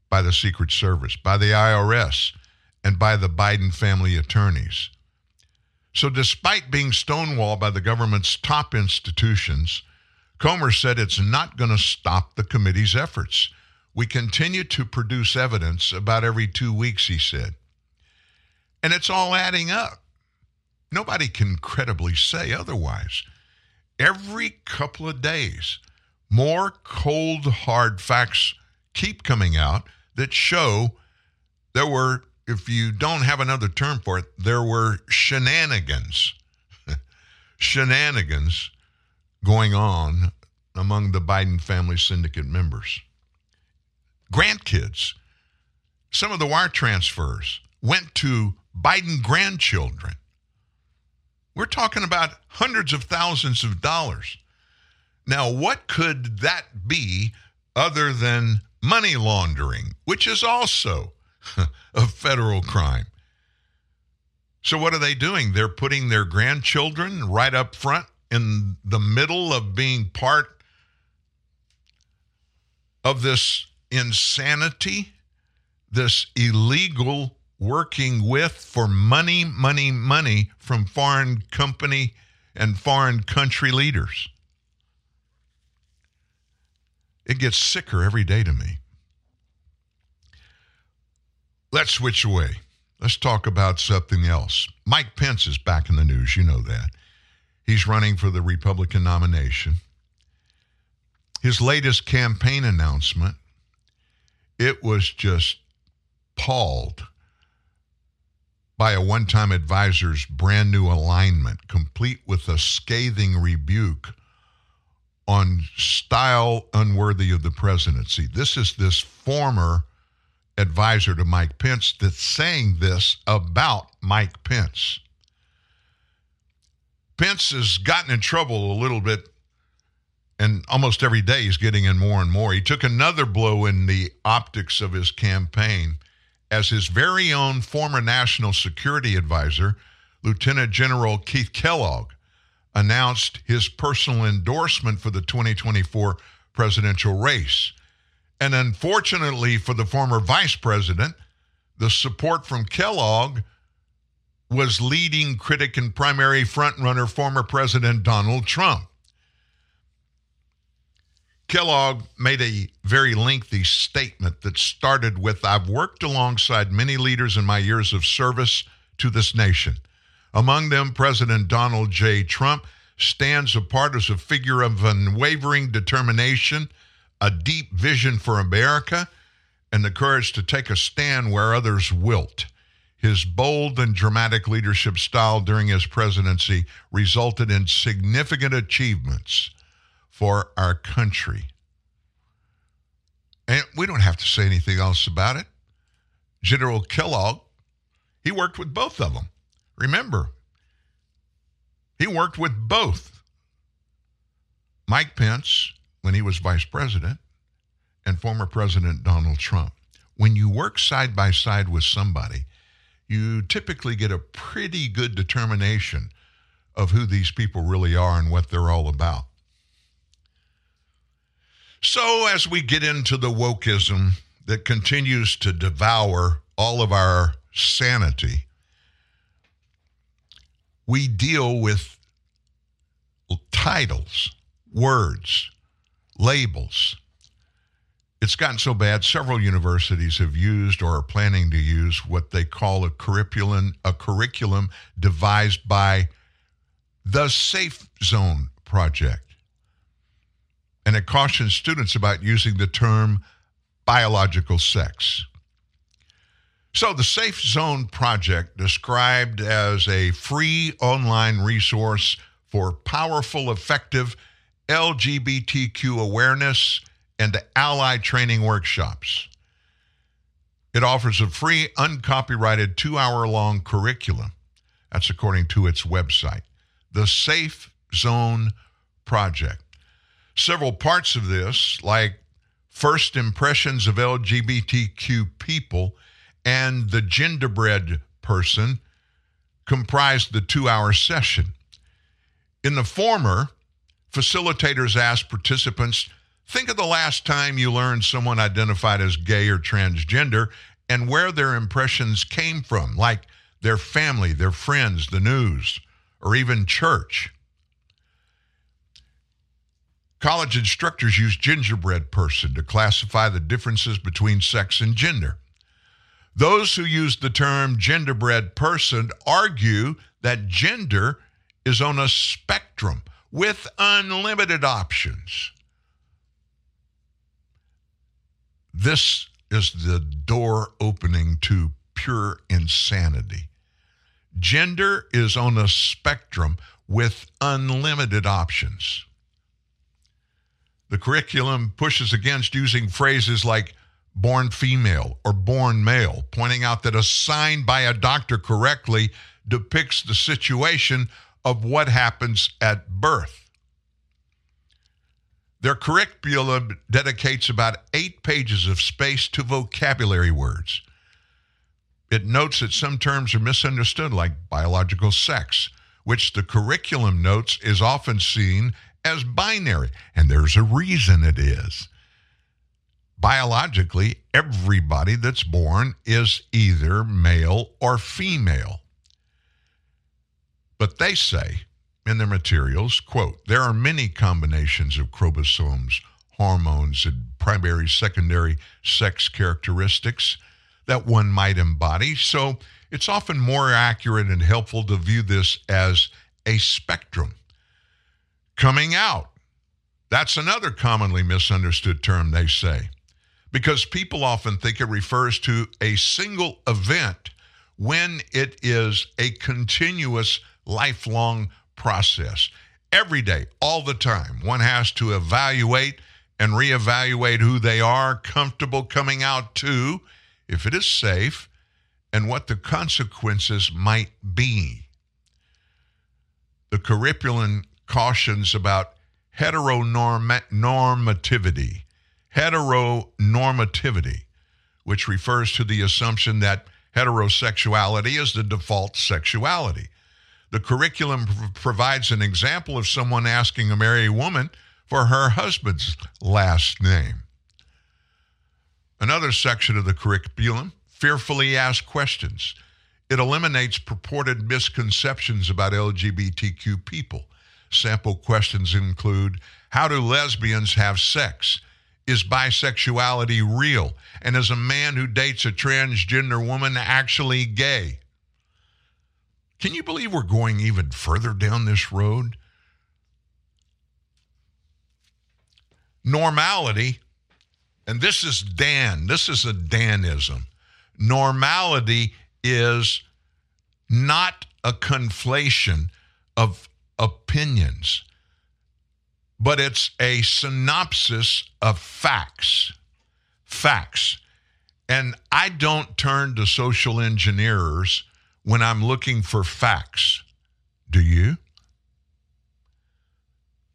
by the Secret Service, by the IRS, and by the Biden family attorneys. So, despite being stonewalled by the government's top institutions, Comer said it's not going to stop the committee's efforts. We continue to produce evidence about every two weeks, he said. And it's all adding up. Nobody can credibly say otherwise. Every couple of days, more cold, hard facts keep coming out that show there were, if you don't have another term for it, there were shenanigans. shenanigans going on among the Biden family syndicate members. Grandkids, some of the wire transfers went to Biden grandchildren. We're talking about hundreds of thousands of dollars. Now, what could that be other than money laundering, which is also a federal crime? So, what are they doing? They're putting their grandchildren right up front in the middle of being part of this insanity, this illegal working with for money, money, money from foreign company and foreign country leaders. It gets sicker every day to me. Let's switch away. Let's talk about something else. Mike Pence is back in the news. You know that. He's running for the Republican nomination. His latest campaign announcement, it was just palled by a one time advisor's brand new alignment, complete with a scathing rebuke on style unworthy of the presidency. This is this former advisor to Mike Pence that's saying this about Mike Pence. Pence has gotten in trouble a little bit, and almost every day he's getting in more and more. He took another blow in the optics of his campaign as his very own former national security advisor, Lieutenant General Keith Kellogg, announced his personal endorsement for the 2024 presidential race. And unfortunately for the former vice president, the support from Kellogg was leading critic and primary frontrunner former President Donald Trump. Kellogg made a very lengthy statement that started with I've worked alongside many leaders in my years of service to this nation. Among them, President Donald J. Trump stands apart as a figure of unwavering determination, a deep vision for America, and the courage to take a stand where others wilt. His bold and dramatic leadership style during his presidency resulted in significant achievements for our country. And we don't have to say anything else about it. General Kellogg, he worked with both of them. Remember, he worked with both Mike Pence when he was vice president and former President Donald Trump. When you work side by side with somebody, you typically get a pretty good determination of who these people really are and what they're all about. So, as we get into the wokeism that continues to devour all of our sanity, we deal with titles, words, labels. It's gotten so bad, several universities have used or are planning to use what they call a curriculum, a curriculum devised by the Safe Zone Project. And it cautions students about using the term biological sex. So, the Safe Zone Project, described as a free online resource for powerful, effective LGBTQ awareness and ally training workshops. It offers a free, uncopyrighted two hour long curriculum. That's according to its website, the Safe Zone Project. Several parts of this, like first impressions of LGBTQ people and the genderbread person, comprised the two hour session. In the former, facilitators asked participants think of the last time you learned someone identified as gay or transgender and where their impressions came from, like their family, their friends, the news, or even church. College instructors use genderbread person to classify the differences between sex and gender. Those who use the term genderbread person argue that gender is on a spectrum with unlimited options. This is the door opening to pure insanity. Gender is on a spectrum with unlimited options. The curriculum pushes against using phrases like born female or born male, pointing out that a sign by a doctor correctly depicts the situation of what happens at birth. Their curriculum dedicates about eight pages of space to vocabulary words. It notes that some terms are misunderstood, like biological sex, which the curriculum notes is often seen as binary, and there's a reason it is. Biologically, everybody that's born is either male or female. But they say in their materials, quote, there are many combinations of chromosomes, hormones, and primary, secondary sex characteristics that one might embody. So it's often more accurate and helpful to view this as a spectrum. Coming out, that's another commonly misunderstood term, they say, because people often think it refers to a single event when it is a continuous, lifelong process. Every day, all the time, one has to evaluate and reevaluate who they are comfortable coming out to, if it is safe, and what the consequences might be. The curriculum cautions about heteronormativity. Heteronormativity, which refers to the assumption that heterosexuality is the default sexuality. The curriculum pr- provides an example of someone asking a married woman for her husband's last name. Another section of the curriculum fearfully asked questions. It eliminates purported misconceptions about LGBTQ people. Sample questions include How do lesbians have sex? Is bisexuality real? And is a man who dates a transgender woman actually gay? Can you believe we're going even further down this road? Normality, and this is Dan, this is a Danism. Normality is not a conflation of opinions, but it's a synopsis of facts. Facts. And I don't turn to social engineers when I'm looking for facts. Do you?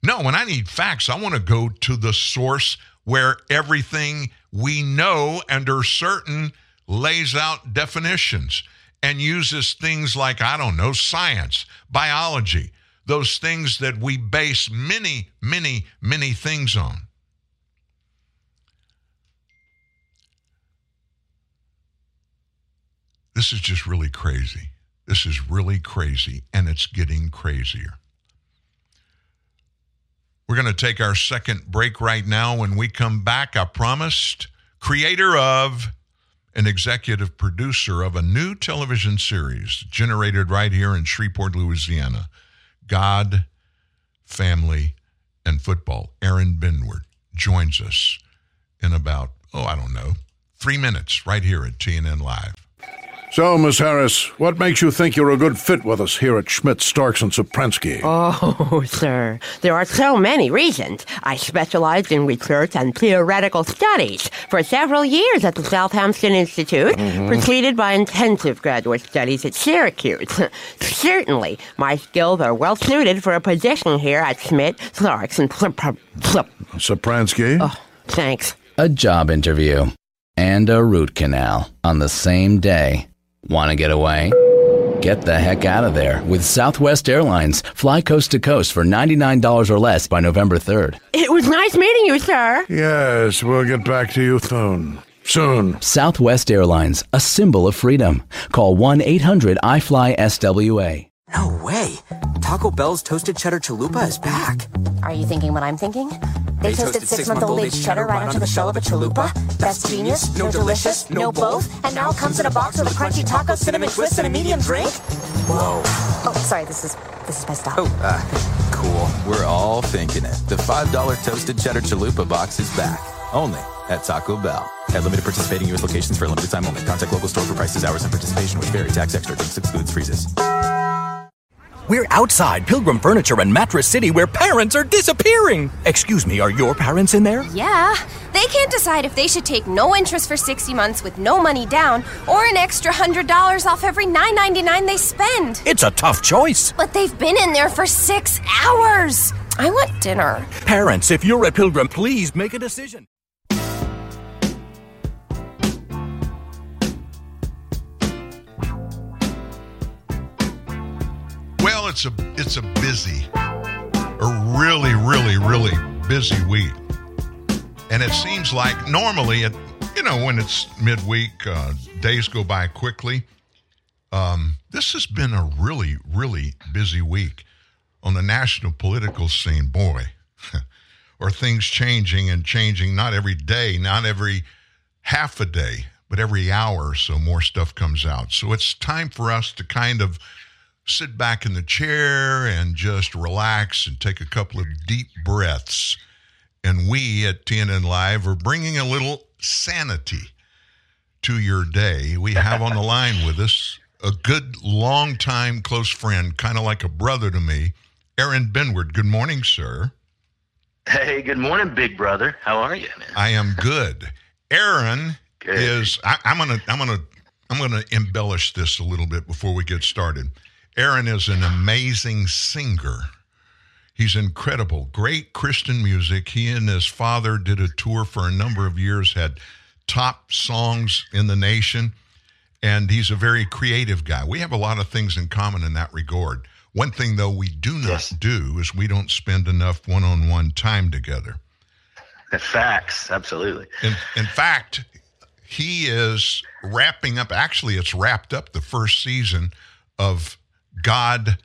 No, when I need facts, I want to go to the source where everything we know and are certain lays out definitions and uses things like, I don't know, science, biology, those things that we base many, many, many things on. This is just really crazy. This is really crazy, and it's getting crazier. We're going to take our second break right now. When we come back, I promised, creator of an executive producer of a new television series generated right here in Shreveport, Louisiana God, Family, and Football. Aaron Benward joins us in about, oh, I don't know, three minutes right here at TNN Live. So, Miss Harris, what makes you think you're a good fit with us here at Schmidt, Starks, and Soprensky? Oh, sir, there are so many reasons. I specialized in research and theoretical studies for several years at the Southampton Institute, Mhm. preceded by intensive graduate studies at Syracuse. Certainly, my skills are well suited for a position here at Schmidt, Starks, and Sop- Sop- Sopransky? Oh, thanks. A job interview and a root canal on the same day. Want to get away? Get the heck out of there with Southwest Airlines. Fly coast to coast for $99 or less by November 3rd. It was nice meeting you, sir. Yes, we'll get back to you soon. Soon. Southwest Airlines, a symbol of freedom. Call 1 800 iFly SWA. No way. Taco Bell's toasted cheddar chalupa is back. Are you thinking what I'm thinking? They, toasted six-month-old aged cheddar right onto the shell of a chalupa. That's genius, no delicious, no both, and now comes in a box with a crunchy taco, cinnamon twist, and a medium drink. Whoa. Oh, sorry, this is this is my stop. Oh, uh, cool. We're all thinking it. The $5 toasted cheddar chalupa box is back. Only at Taco Bell. At limited participating U.S. locations for a limited time only. Contact local store for prices, hours, and participation which vary. Tax extra. Drinks excludes freezes. We're outside Pilgrim Furniture and Mattress City where parents are disappearing. Excuse me, are your parents in there? Yeah, they can't decide if they should take no interest for 60 months with no money down or an extra $100 off every $9.99 they spend. It's a tough choice. But they've been in there for six hours. I want dinner. Parents, if you're at Pilgrim, please make a decision. Well, it's a it's a busy, a really, really, really busy week, and it seems like normally, it you know, when it's midweek, uh, days go by quickly. Um, this has been a really, really busy week on the national political scene. Boy, are things changing and changing? Not every day, not every half a day, but every hour or so more stuff comes out. So it's time for us to kind of sit back in the chair and just relax and take a couple of deep breaths. And we at TNN Live are bringing a little sanity to your day. We have on the line with us a good, long-time close friend, kind of like a brother to me, Aaron Benward. Good morning, sir. Hey, good morning, big brother. How are you, man? I am good. Aaron is. I, I'm gonna. I'm gonna. I'm gonna embellish this a little bit before we get started. Aaron is an amazing singer. He's incredible. Great Christian music. He and his father did a tour for a number of years, had top songs in the nation, and he's a very creative guy. We have a lot of things in common in that regard. One thing, though, we do not do is we don't spend enough one on one time together. Facts, absolutely. In, in fact, he is wrapping up. Actually, it's wrapped up the first season of God,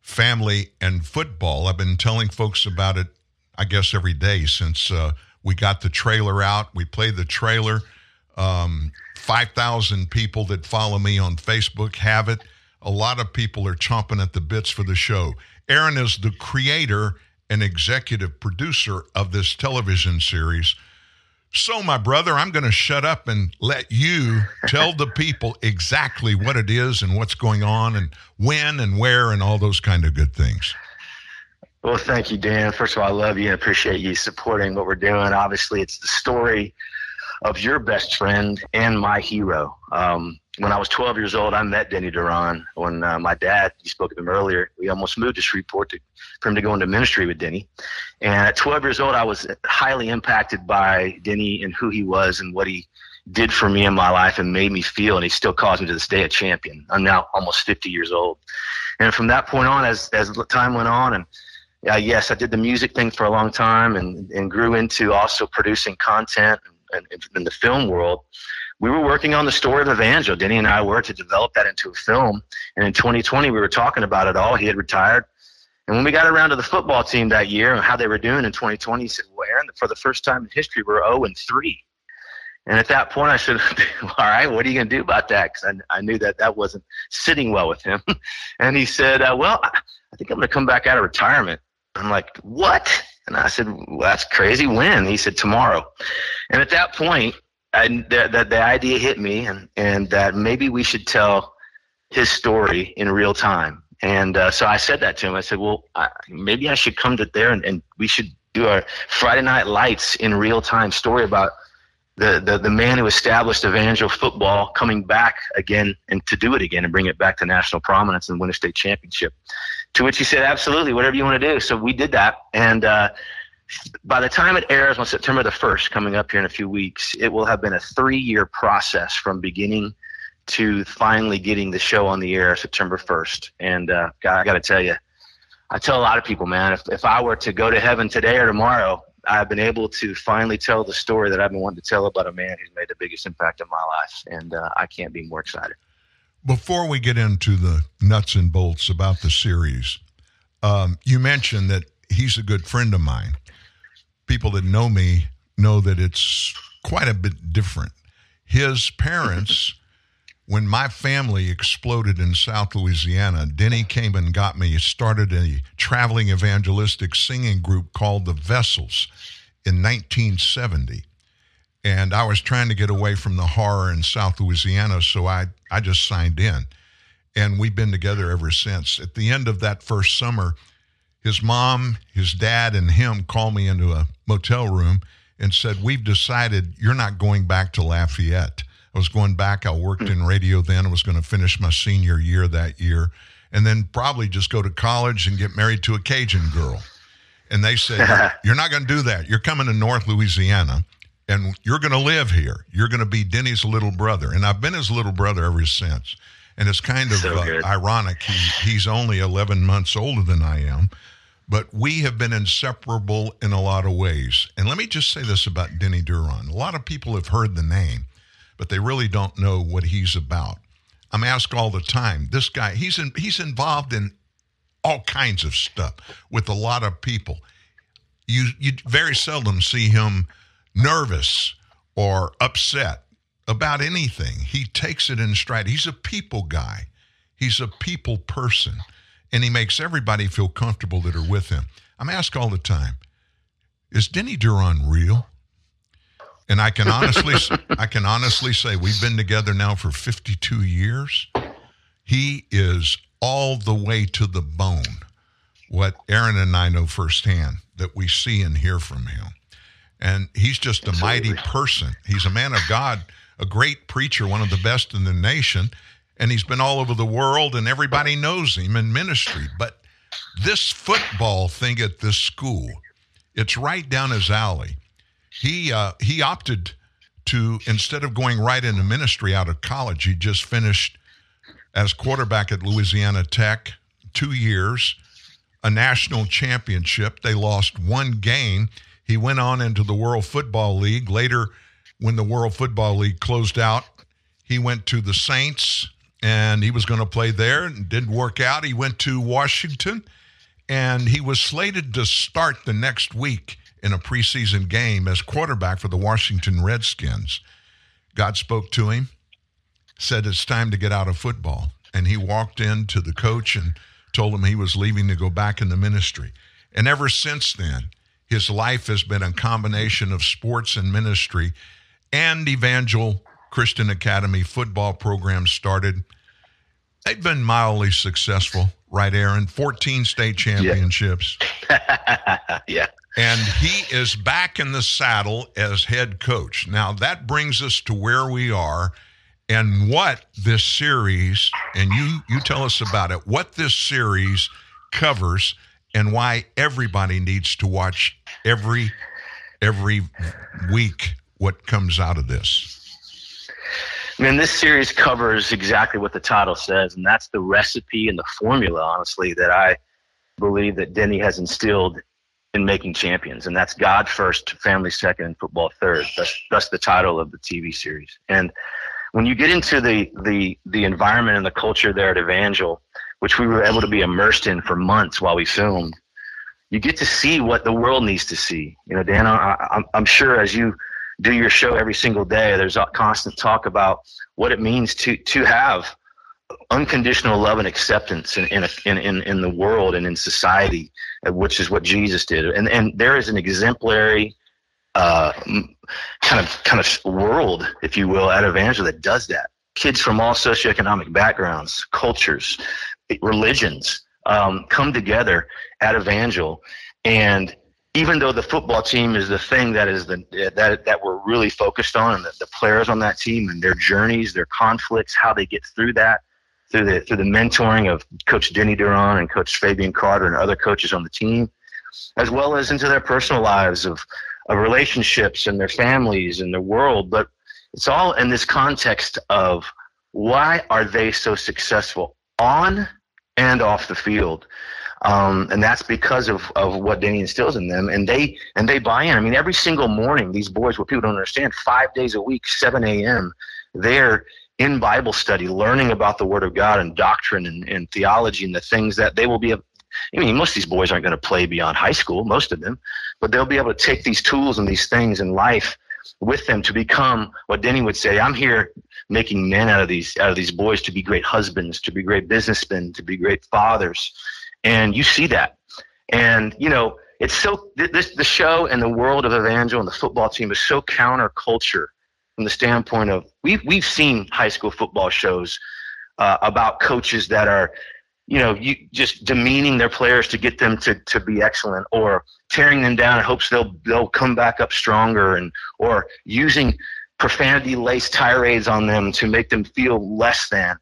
Family, and Football. I've been telling folks about it, I guess, every day since uh, we got the trailer out. We played the trailer. Um, 5,000 people that follow me on Facebook have it. A lot of people are chomping at the bits for the show. Aaron is the creator and executive producer of this television series. So, my brother, I'm going to shut up and let you tell the people exactly what it is and what's going on and when and where and all those kind of good things. Well, thank you, Dan. First of all, I love you and appreciate you supporting what we're doing. Obviously, it's the story of your best friend and my hero. Um, when I was 12 years old, I met Denny Duran. When uh, my dad, you spoke of him earlier, we almost moved to Shreveport to, for him to go into ministry with Denny. And at 12 years old, I was highly impacted by Denny and who he was and what he did for me in my life and made me feel. And he still calls me to this day a champion. I'm now almost 50 years old. And from that point on, as, as time went on, and uh, yes, I did the music thing for a long time and, and grew into also producing content and, in the film world we were working on the story of Evangel. Denny and I were to develop that into a film. And in 2020, we were talking about it all. He had retired. And when we got around to the football team that year and how they were doing in 2020, he said, Well, Aaron, for the first time in history, we're 0 and 3. And at that point, I said, All right, what are you going to do about that? Because I, I knew that that wasn't sitting well with him. and he said, uh, Well, I think I'm going to come back out of retirement. I'm like, What? And I said, Well, that's crazy. When? He said, Tomorrow. And at that point, and that the, the idea hit me, and and that maybe we should tell his story in real time. And uh, so I said that to him. I said, well, I, maybe I should come to there and, and we should do our Friday Night Lights in real time story about the, the, the man who established Evangel football coming back again and to do it again and bring it back to national prominence and win a state championship. To which he said, absolutely, whatever you want to do. So we did that. And uh, by the time it airs on September the 1st, coming up here in a few weeks, it will have been a three year process from beginning to finally getting the show on the air September 1st. And uh, I got to tell you, I tell a lot of people, man, if, if I were to go to heaven today or tomorrow, I've been able to finally tell the story that I've been wanting to tell about a man who's made the biggest impact in my life. And uh, I can't be more excited. Before we get into the nuts and bolts about the series, um, you mentioned that he's a good friend of mine people that know me know that it's quite a bit different. His parents, when my family exploded in South Louisiana, Denny came and got me, started a traveling evangelistic singing group called the Vessels in 1970. And I was trying to get away from the horror in South Louisiana, so I, I just signed in. And we've been together ever since. At the end of that first summer, his mom, his dad, and him called me into a motel room and said, We've decided you're not going back to Lafayette. I was going back. I worked in radio then. I was going to finish my senior year that year and then probably just go to college and get married to a Cajun girl. And they said, You're not going to do that. You're coming to North Louisiana and you're going to live here. You're going to be Denny's little brother. And I've been his little brother ever since. And it's kind of so uh, ironic. He, he's only 11 months older than I am but we have been inseparable in a lot of ways. And let me just say this about Denny Duran. A lot of people have heard the name, but they really don't know what he's about. I'm asked all the time, this guy, he's in, he's involved in all kinds of stuff with a lot of people. You you very seldom see him nervous or upset about anything. He takes it in stride. He's a people guy. He's a people person and he makes everybody feel comfortable that are with him. I'm asked all the time, is Denny Duran real? And I can honestly, I can honestly say we've been together now for 52 years. He is all the way to the bone. What Aaron and I know firsthand that we see and hear from him, and he's just a mighty person. He's a man of God, a great preacher, one of the best in the nation and he's been all over the world and everybody knows him in ministry. But this football thing at this school, it's right down his alley. He uh, he opted to instead of going right into ministry out of college, he just finished as quarterback at Louisiana Tech, two years, a national championship. They lost one game. He went on into the World Football League, later when the World Football League closed out, he went to the Saints and he was going to play there and didn't work out. He went to Washington and he was slated to start the next week in a preseason game as quarterback for the Washington Redskins. God spoke to him, said it's time to get out of football. And he walked in to the coach and told him he was leaving to go back in the ministry. And ever since then, his life has been a combination of sports and ministry and Evangel Christian Academy football program started. They've been mildly successful, right, Aaron? 14 state championships. Yeah. yeah. And he is back in the saddle as head coach. Now, that brings us to where we are and what this series, and you, you tell us about it, what this series covers and why everybody needs to watch every every week what comes out of this. Man, this series covers exactly what the title says, and that's the recipe and the formula, honestly, that I believe that Denny has instilled in making champions, and that's God first, family second, and football third. That's that's the title of the TV series. And when you get into the the the environment and the culture there at Evangel, which we were able to be immersed in for months while we filmed, you get to see what the world needs to see. You know, Dan, I, I'm I'm sure as you do your show every single day, there's constant talk about what it means to to have unconditional love and acceptance in in, a, in in in the world and in society, which is what Jesus did. And and there is an exemplary uh, kind of kind of world, if you will, at Evangel that does that. Kids from all socioeconomic backgrounds, cultures, religions um, come together at Evangel, and even though the football team is the thing that is the that that we're really focused on, and the, the players on that team and their journeys, their conflicts, how they get through that, through the through the mentoring of Coach Denny Duran and Coach Fabian Carter and other coaches on the team, as well as into their personal lives of of relationships and their families and their world. But it's all in this context of why are they so successful on and off the field. Um, and that's because of, of what Denny instills in them, and they and they buy in. I mean, every single morning, these boys, what people don't understand, five days a week, 7 a.m., they're in Bible study, learning about the Word of God and doctrine and, and theology and the things that they will be. I mean, most of these boys aren't going to play beyond high school, most of them, but they'll be able to take these tools and these things in life with them to become what Denny would say. I'm here making men out of these out of these boys to be great husbands, to be great businessmen, to be great fathers, and you see that. And you know, it's so this the show and the world of Evangel and the football team is so counterculture from the standpoint of we've we've seen high school football shows uh, about coaches that are you know you just demeaning their players to get them to to be excellent or tearing them down in hopes they'll they'll come back up stronger and or using profanity laced tirades on them to make them feel less than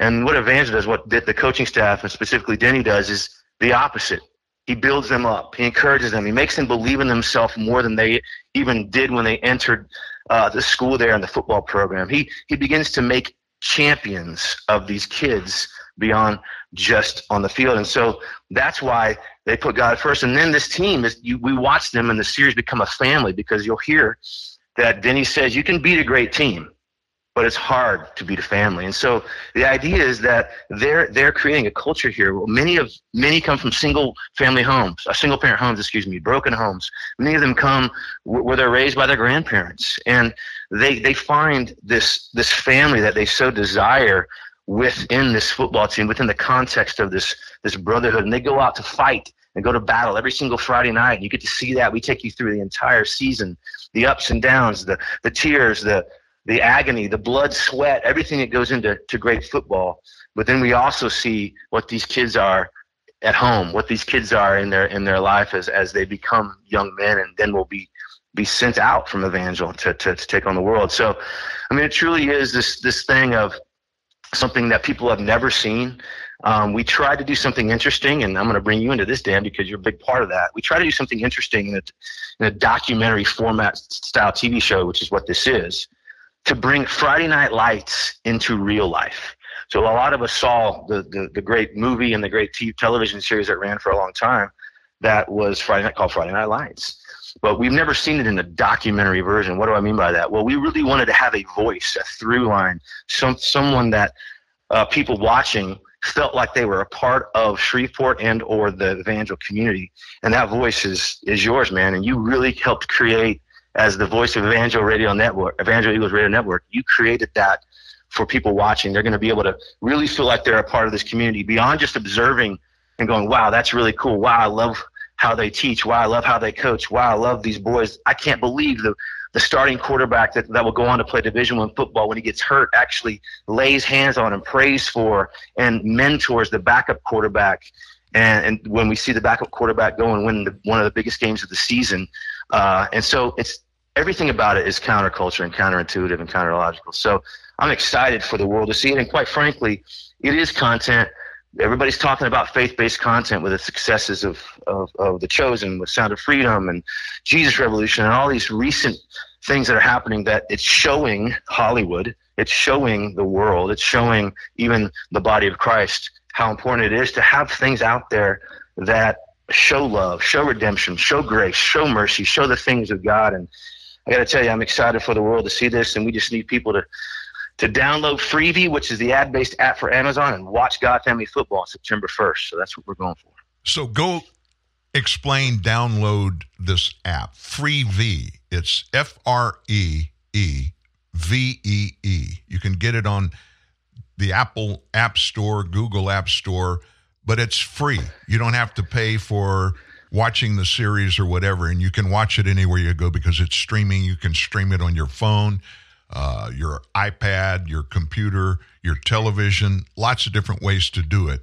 and what Evangel does, what the coaching staff and specifically Denny does, is the opposite. He builds them up. He encourages them. He makes them believe in themselves more than they even did when they entered uh, the school there in the football program. He he begins to make champions of these kids beyond just on the field, and so that's why they put God first. And then this team is you, we watch them and the series become a family because you'll hear that Denny says you can beat a great team but it's hard to beat a family. And so the idea is that they're they're creating a culture here. Well, many of many come from single family homes, uh, single parent homes, excuse me, broken homes. Many of them come where they're raised by their grandparents, and they they find this this family that they so desire within this football team, within the context of this this brotherhood, and they go out to fight and go to battle every single Friday night. You get to see that. We take you through the entire season, the ups and downs, the the tears, the the agony, the blood, sweat, everything that goes into to great football. But then we also see what these kids are at home, what these kids are in their in their life as as they become young men, and then will be be sent out from Evangel to, to, to take on the world. So, I mean, it truly is this this thing of something that people have never seen. Um, we tried to do something interesting, and I'm going to bring you into this, Dan, because you're a big part of that. We try to do something interesting in a, in a documentary format style TV show, which is what this is to bring Friday Night Lights into real life. So a lot of us saw the, the, the great movie and the great television series that ran for a long time that was Friday Night called Friday Night Lights. but we've never seen it in a documentary version. What do I mean by that? Well, we really wanted to have a voice, a through line, some someone that uh, people watching felt like they were a part of Shreveport and or the Evangel community, and that voice is is yours, man. And you really helped create as the voice of Evangel Radio Network, Evangel Eagles Radio Network. You created that for people watching. They're going to be able to really feel like they're a part of this community beyond just observing and going, "Wow, that's really cool. Wow, I love." how they teach. Wow, I love how they coach. Wow, I love these boys. I can't believe the the starting quarterback that, that will go on to play Division One football when he gets hurt actually lays hands on and prays for and mentors the backup quarterback. And, and when we see the backup quarterback go and win the, one of the biggest games of the season, uh, and so it's everything about it is counterculture and counterintuitive and counterlogical. So I'm excited for the world to see it. And quite frankly, it is content everybody's talking about faith-based content with the successes of, of, of, the chosen with sound of freedom and jesus revolution and all these recent things that are happening that it's showing hollywood it's showing the world it's showing even the body of christ how important it is to have things out there that show love show redemption show grace show mercy show the things of god and i got to tell you i'm excited for the world to see this and we just need people to to download Freevee, which is the ad based app for Amazon, and watch God Family Football on September 1st. So that's what we're going for. So go explain, download this app, Freevee. It's F R E E V E E. You can get it on the Apple App Store, Google App Store, but it's free. You don't have to pay for watching the series or whatever, and you can watch it anywhere you go because it's streaming. You can stream it on your phone uh, your iPad, your computer, your television, lots of different ways to do it.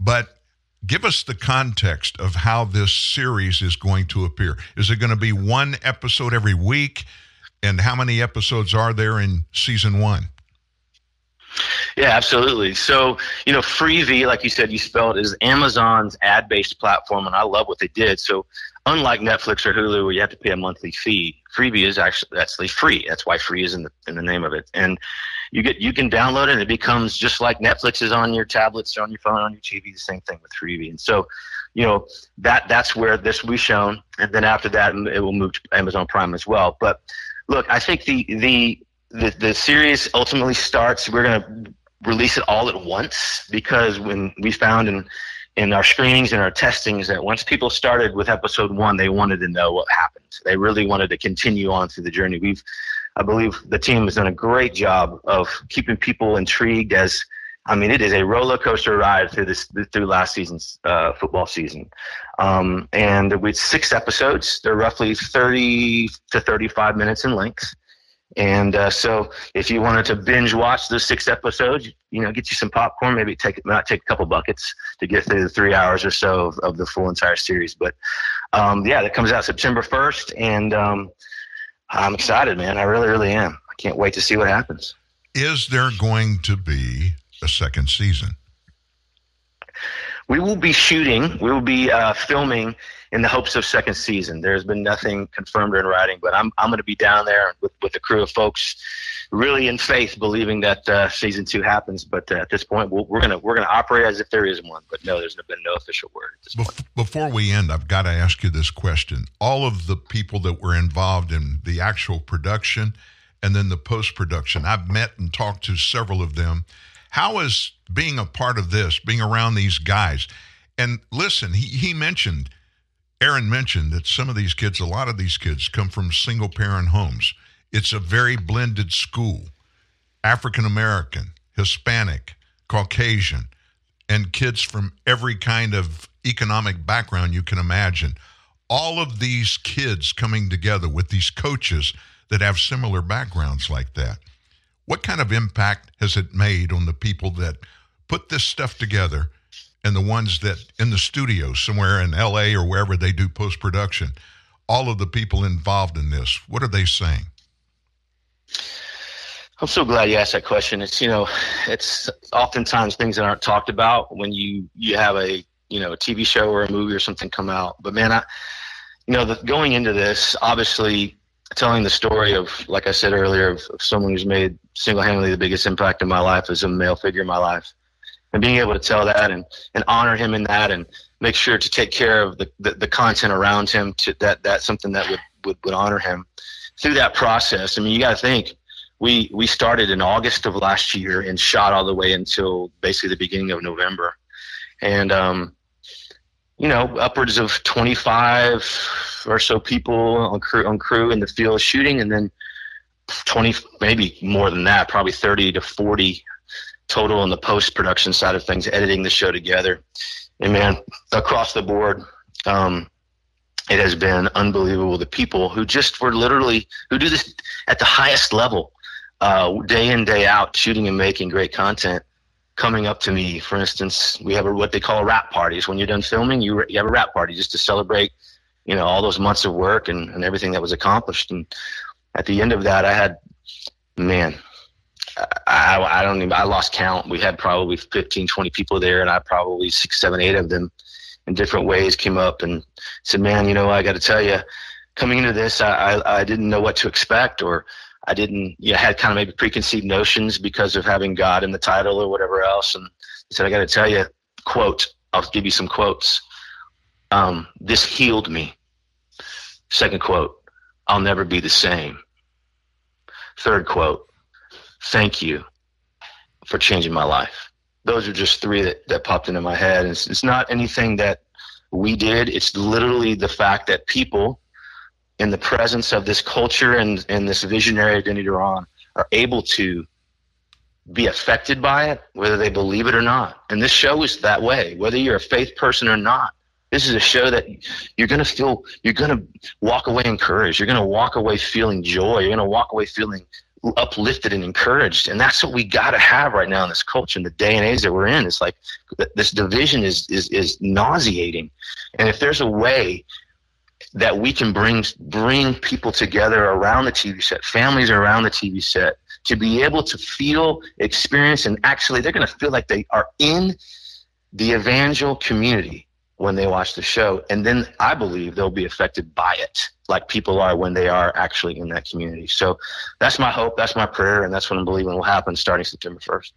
But give us the context of how this series is going to appear. Is it going to be one episode every week? And how many episodes are there in season one? Yeah, absolutely. So, you know, Freevee, like you said, you spelled, is Amazon's ad based platform, and I love what they did. So, unlike Netflix or Hulu where you have to pay a monthly fee, Freevee is actually actually free. That's why free is in the in the name of it. And you get you can download it and it becomes just like Netflix is on your tablets, on your phone, on your TV, the same thing with Freevee. And so, you know, that that's where this will be shown. And then after that it will move to Amazon Prime as well. But look, I think the the the, the series ultimately starts we're gonna release it all at once because when we found in in our screenings and our testings that once people started with episode one, they wanted to know what happened. They really wanted to continue on through the journey. We've, I believe, the team has done a great job of keeping people intrigued. As I mean, it is a roller coaster ride through this through last season's uh, football season, um, and with six episodes, they're roughly thirty to thirty-five minutes in length. And uh, so, if you wanted to binge watch those six episodes, you know, get you some popcorn. Maybe take not take a couple buckets to get through the three hours or so of, of the full entire series. But um, yeah, that comes out September first, and um, I'm excited, man. I really, really am. I can't wait to see what happens. Is there going to be a second season? We will be shooting. We will be uh, filming in the hopes of second season. There's been nothing confirmed in writing, but I'm I'm going to be down there with with a crew of folks, really in faith, believing that uh, season two happens. But uh, at this point, we we are gonna we're gonna operate as if there is one. But no, there's been no official word at this point. Before we end, I've got to ask you this question: All of the people that were involved in the actual production and then the post production, I've met and talked to several of them. How is being a part of this, being around these guys? And listen, he, he mentioned Aaron mentioned that some of these kids, a lot of these kids, come from single parent homes. It's a very blended school African American, Hispanic, Caucasian, and kids from every kind of economic background you can imagine. All of these kids coming together with these coaches that have similar backgrounds like that. What kind of impact has it made on the people that put this stuff together and the ones that in the studio somewhere in LA or wherever they do post production, all of the people involved in this, what are they saying? I'm so glad you asked that question. It's you know, it's oftentimes things that aren't talked about when you you have a you know a TV show or a movie or something come out. But man, I you know, the, going into this, obviously telling the story of, like I said earlier, of, of someone who's made single-handedly the biggest impact in my life as a male figure in my life and being able to tell that and, and honor him in that and make sure to take care of the, the, the content around him to that that's something that would, would, would honor him through that process. I mean, you got to think we we started in August of last year and shot all the way until basically the beginning of November, and um, you know, upwards of 25 or so people on crew on crew in the field shooting, and then 20, maybe more than that, probably 30 to 40 total on the post production side of things, editing the show together. And man, across the board, um, it has been unbelievable. The people who just were literally who do this at the highest level, uh, day in day out, shooting and making great content, coming up to me. For instance, we have a, what they call wrap parties. When you're done filming, you you have a wrap party just to celebrate, you know, all those months of work and, and everything that was accomplished. And at the end of that, I had, man, I, I don't even, I lost count. We had probably 15, 20 people there, and I probably six, seven, eight of them in different ways came up and said, man, you know, I got to tell you, coming into this, I, I, I didn't know what to expect or I didn't, you know, had kind of maybe preconceived notions because of having God in the title or whatever else. And he said, I got to tell you, quote, I'll give you some quotes. Um, this healed me. Second quote, I'll never be the same. Third quote, thank you for changing my life. Those are just three that, that popped into my head. It's, it's not anything that we did. It's literally the fact that people in the presence of this culture and, and this visionary identity we're on are able to be affected by it, whether they believe it or not. And this show is that way, whether you're a faith person or not. This is a show that you're going to feel, you're going to walk away encouraged. You're going to walk away feeling joy. You're going to walk away feeling uplifted and encouraged. And that's what we got to have right now in this culture, in the day and age that we're in. It's like this division is, is, is nauseating. And if there's a way that we can bring, bring people together around the TV set, families around the TV set, to be able to feel, experience, and actually they're going to feel like they are in the evangel community when they watch the show. And then I believe they'll be affected by it like people are when they are actually in that community. So that's my hope, that's my prayer, and that's what I'm believing will happen starting September 1st.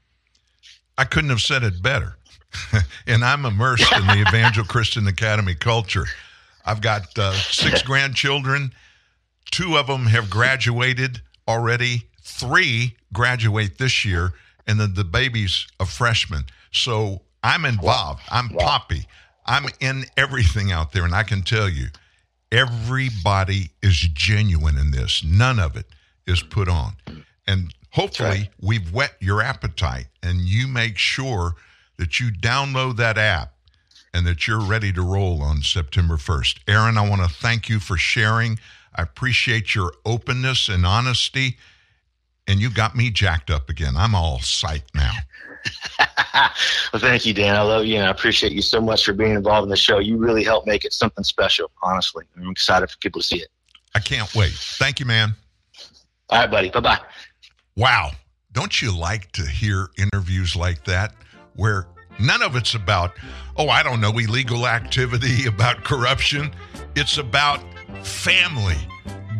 I couldn't have said it better. and I'm immersed in the Evangel Christian Academy culture. I've got uh, six grandchildren. Two of them have graduated already. Three graduate this year, and then the baby's a freshman. So I'm involved. I'm Poppy. I'm in everything out there, and I can tell you, everybody is genuine in this. None of it is put on. And hopefully, right. we've whet your appetite and you make sure that you download that app and that you're ready to roll on September 1st. Aaron, I want to thank you for sharing. I appreciate your openness and honesty. And you got me jacked up again. I'm all psyched now. well, thank you, Dan. I love you, and I appreciate you so much for being involved in the show. You really helped make it something special, honestly. I'm excited for people to see it. I can't wait. Thank you, man. All right, buddy. Bye bye. Wow. Don't you like to hear interviews like that where none of it's about, oh, I don't know, illegal activity, about corruption? It's about family,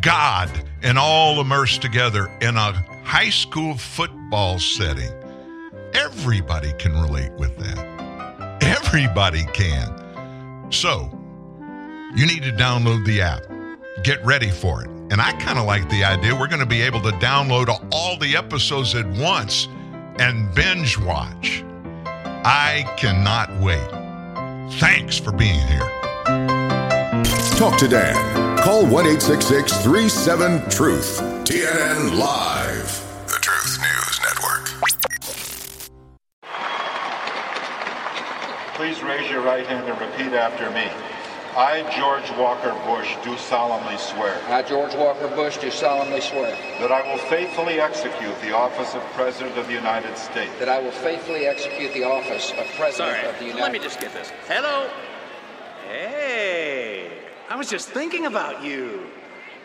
God, and all immersed together in a high school football setting. Everybody can relate with that. Everybody can. So, you need to download the app. Get ready for it. And I kind of like the idea we're going to be able to download all the episodes at once and binge watch. I cannot wait. Thanks for being here. Talk to Dan. Call 1 37 Truth. TNN Live. Please raise your right hand and repeat after me. I, George Walker Bush, do solemnly swear. I, George Walker Bush, do solemnly swear. That I will faithfully execute the office of President of the United States. That I will faithfully execute the office of President Sorry, of the United States. let me just get this. Hello? Hey, I was just thinking about you.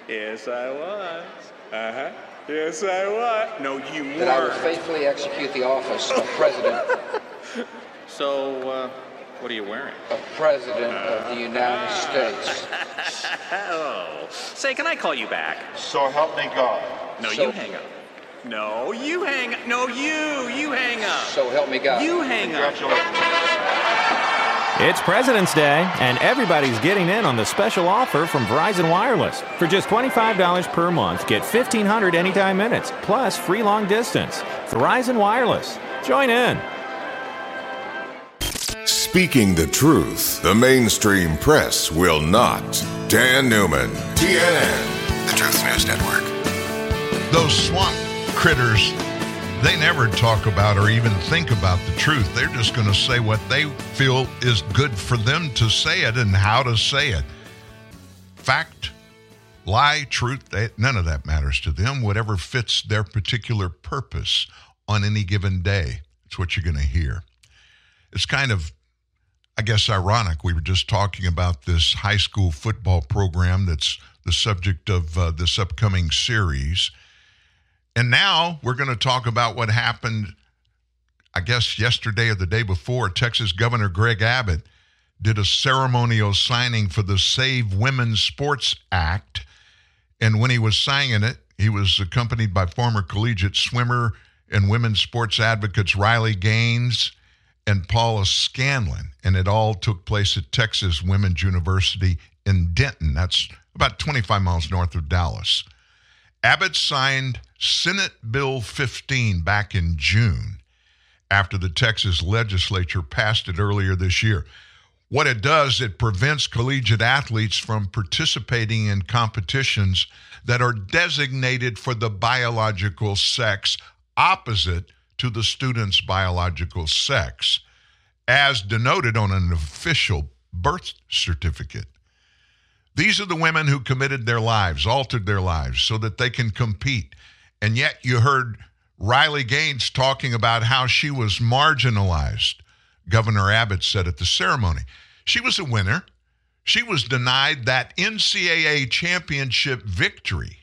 Yes, I was. Uh huh. Yes, I was. No, you weren't. That I will faithfully execute the office of President. so, uh, what are you wearing? A president of the United States. oh. Say, can I call you back? So help me God. No, So- you hang up. No, you hang. up. No, you. You hang up. So help me God. You hang up. It's President's Day, and everybody's getting in on the special offer from Verizon Wireless. For just $25 per month, get 1500 anytime minutes, plus free long distance. Verizon Wireless. Join in. Speaking the truth, the mainstream press will not. Dan Newman, TNN, the Truth News Network. Those swamp critters, they never talk about or even think about the truth. They're just going to say what they feel is good for them to say it and how to say it. Fact, lie, truth, they, none of that matters to them. Whatever fits their particular purpose on any given day, it's what you're going to hear. It's kind of I guess, ironic. We were just talking about this high school football program that's the subject of uh, this upcoming series. And now we're going to talk about what happened, I guess, yesterday or the day before. Texas Governor Greg Abbott did a ceremonial signing for the Save Women's Sports Act. And when he was signing it, he was accompanied by former collegiate swimmer and women's sports advocates Riley Gaines and Paula Scanlon, and it all took place at Texas Women's University in Denton. That's about 25 miles north of Dallas. Abbott signed Senate Bill 15 back in June after the Texas legislature passed it earlier this year. What it does, it prevents collegiate athletes from participating in competitions that are designated for the biological sex opposite to the student's biological sex, as denoted on an official birth certificate. These are the women who committed their lives, altered their lives so that they can compete. And yet you heard Riley Gaines talking about how she was marginalized, Governor Abbott said at the ceremony. She was a winner. She was denied that NCAA championship victory.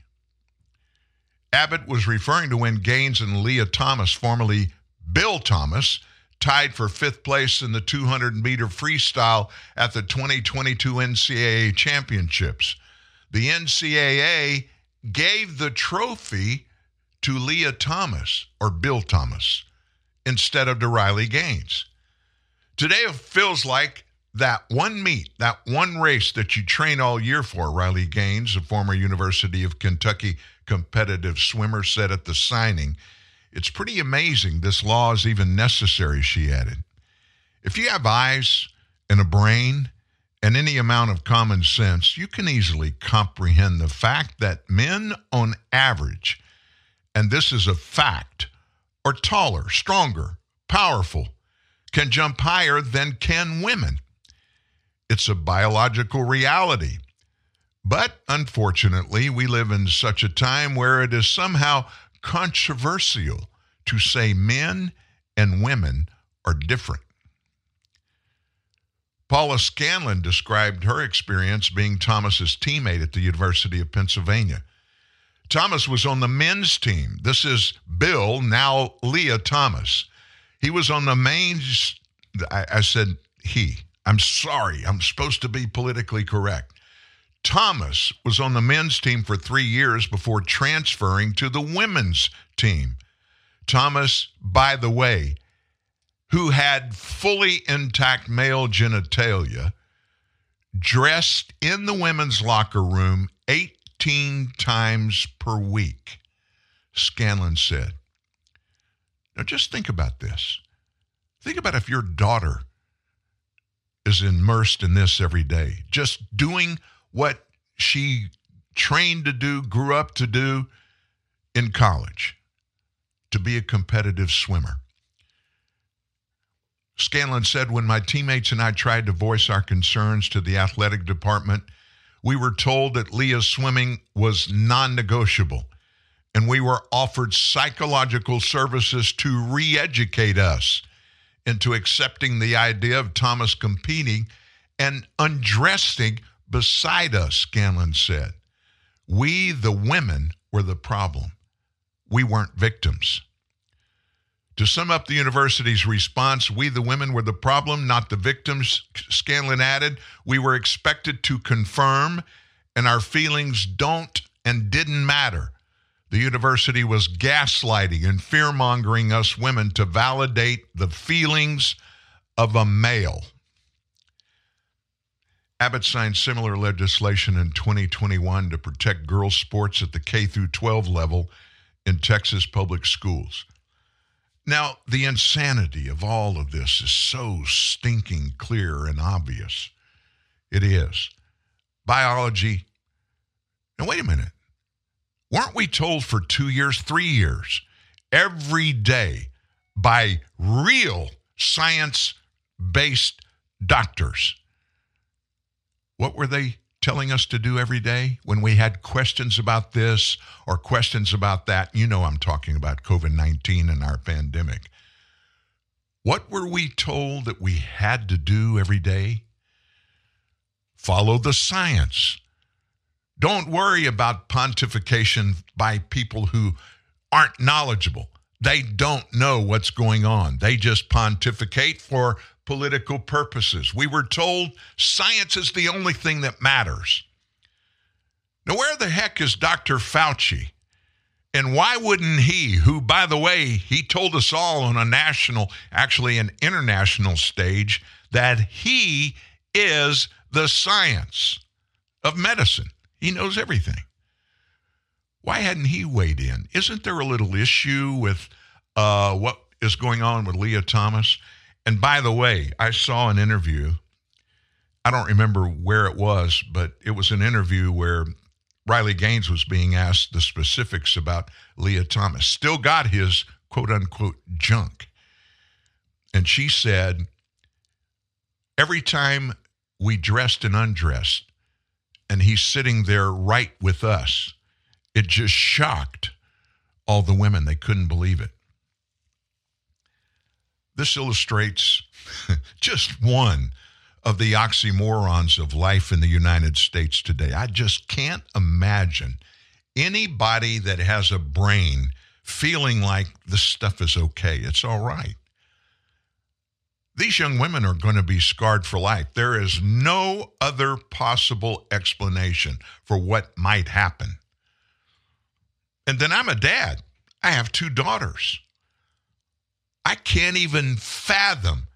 Abbott was referring to when Gaines and Lia Thomas, formerly Bill Thomas, tied for fifth place in the 200 meter freestyle at the 2022 NCAA championships. The NCAA gave the trophy to Lia Thomas or Bill Thomas instead of to Riley Gaines. Today it feels like that one meet, that one race that you train all year for, Riley Gaines, a former University of Kentucky competitive swimmer, said at the signing. It's pretty amazing this law is even necessary, she added. If you have eyes and a brain and any amount of common sense, you can easily comprehend the fact that men, on average, and this is a fact, are taller, stronger, powerful, can jump higher than can women. It's a biological reality. But unfortunately, we live in such a time where it is somehow controversial to say men and women are different. Paula Scanlon described her experience being Thomas's teammate at the University of Pennsylvania. Thomas was on the men's team. This is Bill, now Lia Thomas. He was on the main. I, I said he. I'm sorry. I'm supposed to be politically correct. Thomas was on the men's team for three years before transferring to the women's team. Thomas, by the way, who had fully intact male genitalia, dressed in the women's locker room 18 times per week, Scanlon said. Now just think about this. Think about if your daughter is immersed in this every day, just doing what she trained to do, grew up to do in college, to be a competitive swimmer. Scanlon said, When my teammates and I tried to voice our concerns to the athletic department, we were told that Lia's swimming was non negotiable, and we were offered psychological services to re educate us into accepting the idea of Thomas competing and undressing beside us, Scanlon said. We, the women, were the problem. We weren't victims. To sum up the university's response, we, the women, were the problem, not the victims, Scanlon added. We were expected to confirm, and our feelings don't and didn't matter. The university was gaslighting and fear mongering us women to validate the feelings of a male. Abbott signed similar legislation in 2021 to protect girls' sports at the K through 12 level in Texas public schools. Now, the insanity of all of this is so stinking clear and obvious. It is. Biology. Now, wait a minute. Weren't we told for two years, three years, every day by real science based doctors? What were they telling us to do every day when we had questions about this or questions about that? You know, I'm talking about COVID 19 and our pandemic. What were we told that we had to do every day? Follow the science. Don't worry about pontification by people who aren't knowledgeable. They don't know what's going on. They just pontificate for political purposes. We were told science is the only thing that matters. Now, where the heck is Dr. Fauci? And why wouldn't he, who, by the way, he told us all on a national, actually an international stage, that he is the science of medicine? He knows everything. Why hadn't he weighed in? Isn't there a little issue with uh, what is going on with Lia Thomas? And by the way, I saw an interview. I don't remember where it was, but it was an interview where Riley Gaines was being asked the specifics about Lia Thomas. Still got his quote unquote junk. And she said, every time we dressed and undressed, and he's sitting there right with us. It just shocked all the women. They couldn't believe it. This illustrates just one of the oxymorons of life in the United States today. I just can't imagine anybody that has a brain feeling like this stuff is okay. It's all right. These young women are going to be scarred for life. There is no other possible explanation for what might happen. And then I'm a dad. I have two daughters. I can't even fathom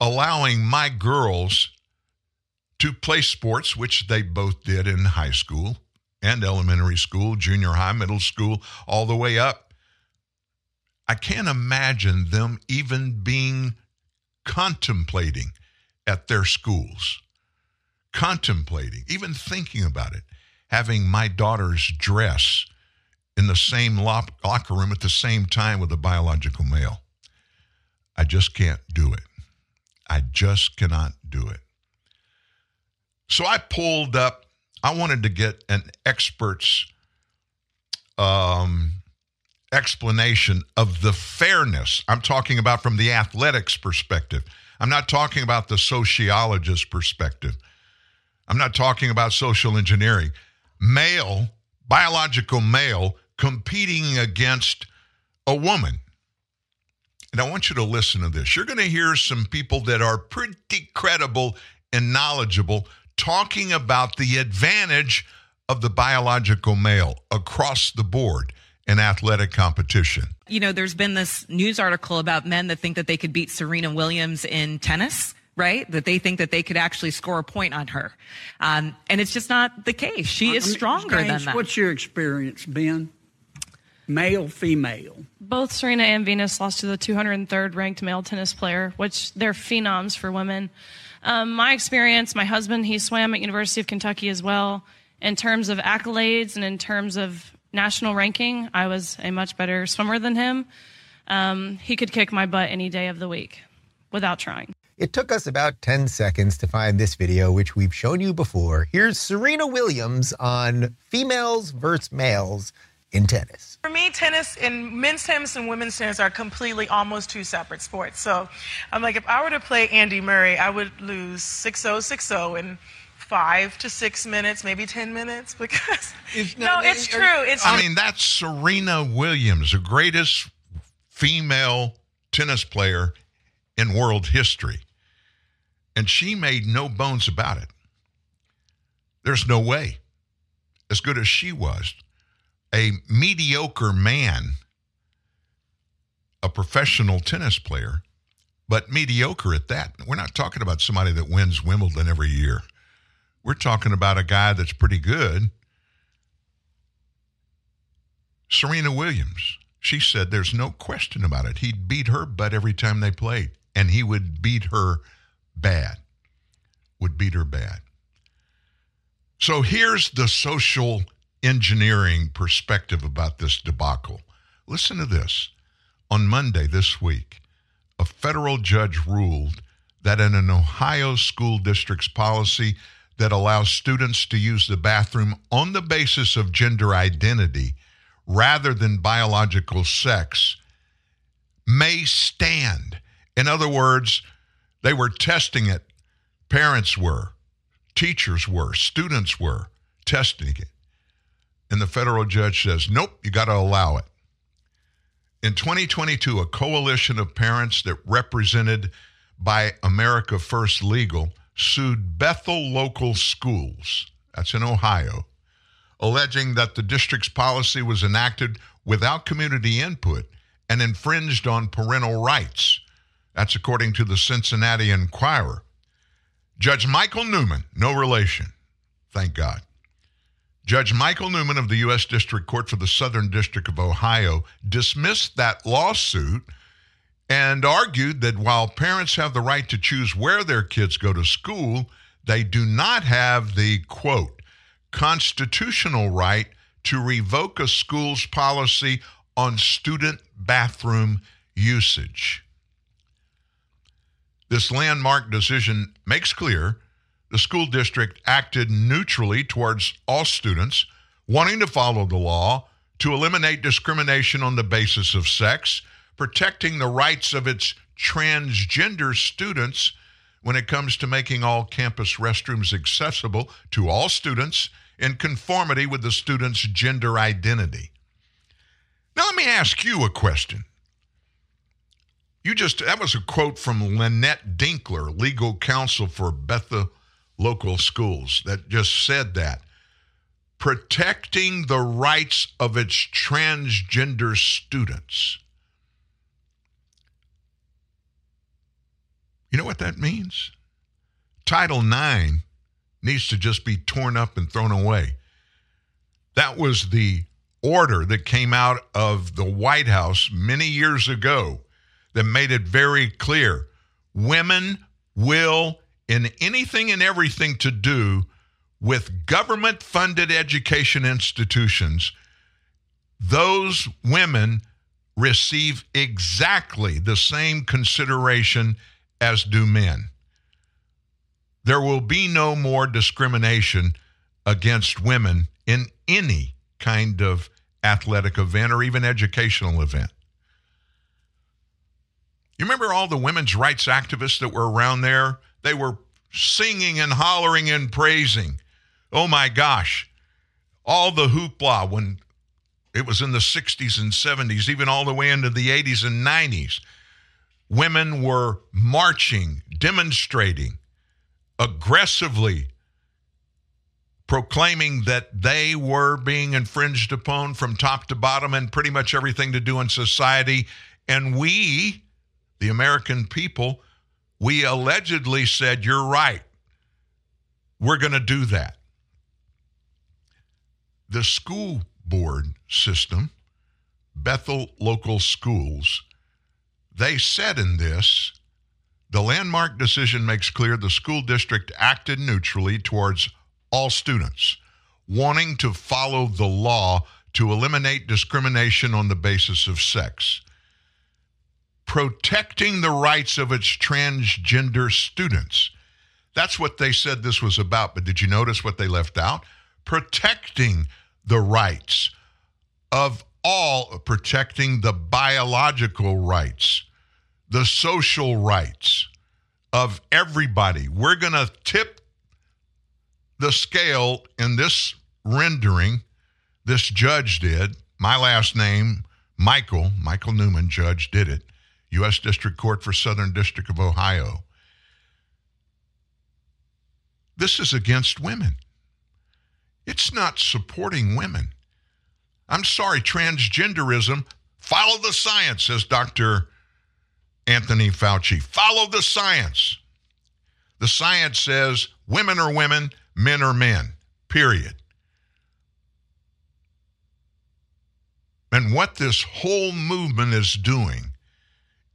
allowing my girls to play sports, which they both did in high school and elementary school, junior high, middle school, all the way up. I can't imagine them even being contemplating at their schools, contemplating, even thinking about it, having my daughter's dress in the same locker room at the same time with a biological male. I just can't do it. I just cannot do it. So I pulled up, I wanted to get an expert's um, explanation of the fairness. I'm talking about from the athletics perspective. I'm not talking about the sociologist perspective. I'm not talking about social engineering. Male, biological male, competing against a woman. And I want you to listen to this. You're going to hear some people that are pretty credible and knowledgeable talking about the advantage of the biological male across the board in athletic competition. You know, there's been this news article about men that think that they could beat Serena Williams in tennis. Right? That they think that they could actually score a point on her. Um, and it's just not the case. She is stronger James, than that. What's your experience been? Male, female? Both Serena and Venus lost to the 203rd ranked male tennis player, which they're phenoms for women. Um, my experience, my husband, he swam at University of Kentucky as well. In terms of accolades and in terms of national ranking, I was a much better swimmer than him. Um, he could kick my butt any day of the week without trying. It took us about 10 seconds to find this video, which we've shown you before. Here's Serena Williams on females versus males in tennis. For me, tennis and men's tennis and women's tennis are completely almost two separate sports. So I'm like, if I were to play Andy Murray, I would lose 6 0, 6 0 in five to six minutes, maybe 10 minutes because. no, it's true. It's I mean, that's Serena Williams, the greatest female tennis player in world history. And she made no bones about it. There's no way, as good as she was, a mediocre man, a professional tennis player, but mediocre at that. We're not talking about somebody that wins Wimbledon every year. We're talking about a guy that's pretty good. Serena Williams, she said there's no question about it. He'd beat her butt every time they played, and he would beat her bad. Would beat her bad. So here's the social engineering perspective about this debacle. Listen to this. On Monday this week, a federal judge ruled that in an Ohio school district's policy that allows students to use the bathroom on the basis of gender identity rather than biological sex may stand. In other words, they were testing it. Parents were, teachers were, students were testing it. And the federal judge says, nope, you got to allow it. In 2022, a coalition of parents that represented by America First Legal sued Bethel Local Schools, that's in Ohio, alleging that the district's policy was enacted without community input and infringed on parental rights. That's according to the Cincinnati Enquirer. Judge Michael Newman, no relation, thank God. Judge Michael Newman of the U.S. District Court for the Southern District of Ohio dismissed that lawsuit and argued that while parents have the right to choose where their kids go to school, they do not have the quote, constitutional right to revoke a school's policy on student bathroom usage. This landmark decision makes clear the school district acted neutrally towards all students, wanting to follow the law to eliminate discrimination on the basis of sex, protecting the rights of its transgender students when it comes to making all campus restrooms accessible to all students in conformity with the student's gender identity. Now, let me ask you a question. You just, that was a quote from Lynette Dinkler, legal counsel for Bethel Local Schools, that just said that. Protecting the rights of its transgender students. You know what that means? Title IX needs to just be torn up and thrown away. That was the order that came out of the White House many years ago that made it very clear women will, in anything and everything to do with government funded education institutions, those women receive exactly the same consideration as do men. There will be no more discrimination against women in any kind of athletic event or even educational event. You remember all the women's rights activists that were around there? They were singing and hollering and praising. Oh my gosh. All the hoopla when it was in the 60s and 70s, even all the way into the 80s and 90s. Women were marching, demonstrating, aggressively proclaiming that they were being infringed upon from top to bottom and pretty much everything to do in society. And we, the American people, we allegedly said, You're right. We're going to do that. The school board system, Bethel Local Schools, they said in this the landmark decision makes clear the school district acted neutrally towards all students, wanting to follow the law to eliminate discrimination on the basis of sex, protecting the rights of its transgender students. That's what they said this was about. But did you notice what they left out? Protecting the rights of all, protecting the biological rights, the social rights of everybody. We're going to tip the scale in this rendering, this judge did. My last name, Michael, Michael Newman, judge, did it. U.S. District Court for Southern District of Ohio. This is against women. It's not supporting women. I'm sorry, transgenderism, follow the science, says Dr. Anthony Fauci. Follow the science. The science says women are women, men are men, period. And what this whole movement is doing,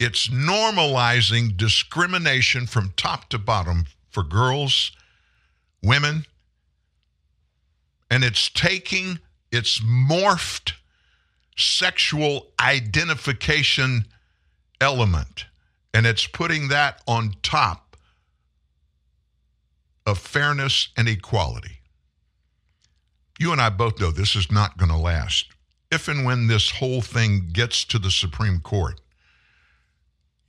it's normalizing discrimination from top to bottom for girls, women, and it's taking its morphed sexual identification element and it's putting that on top of fairness and equality. You and I both know this is not going to last. If and when this whole thing gets to the Supreme Court,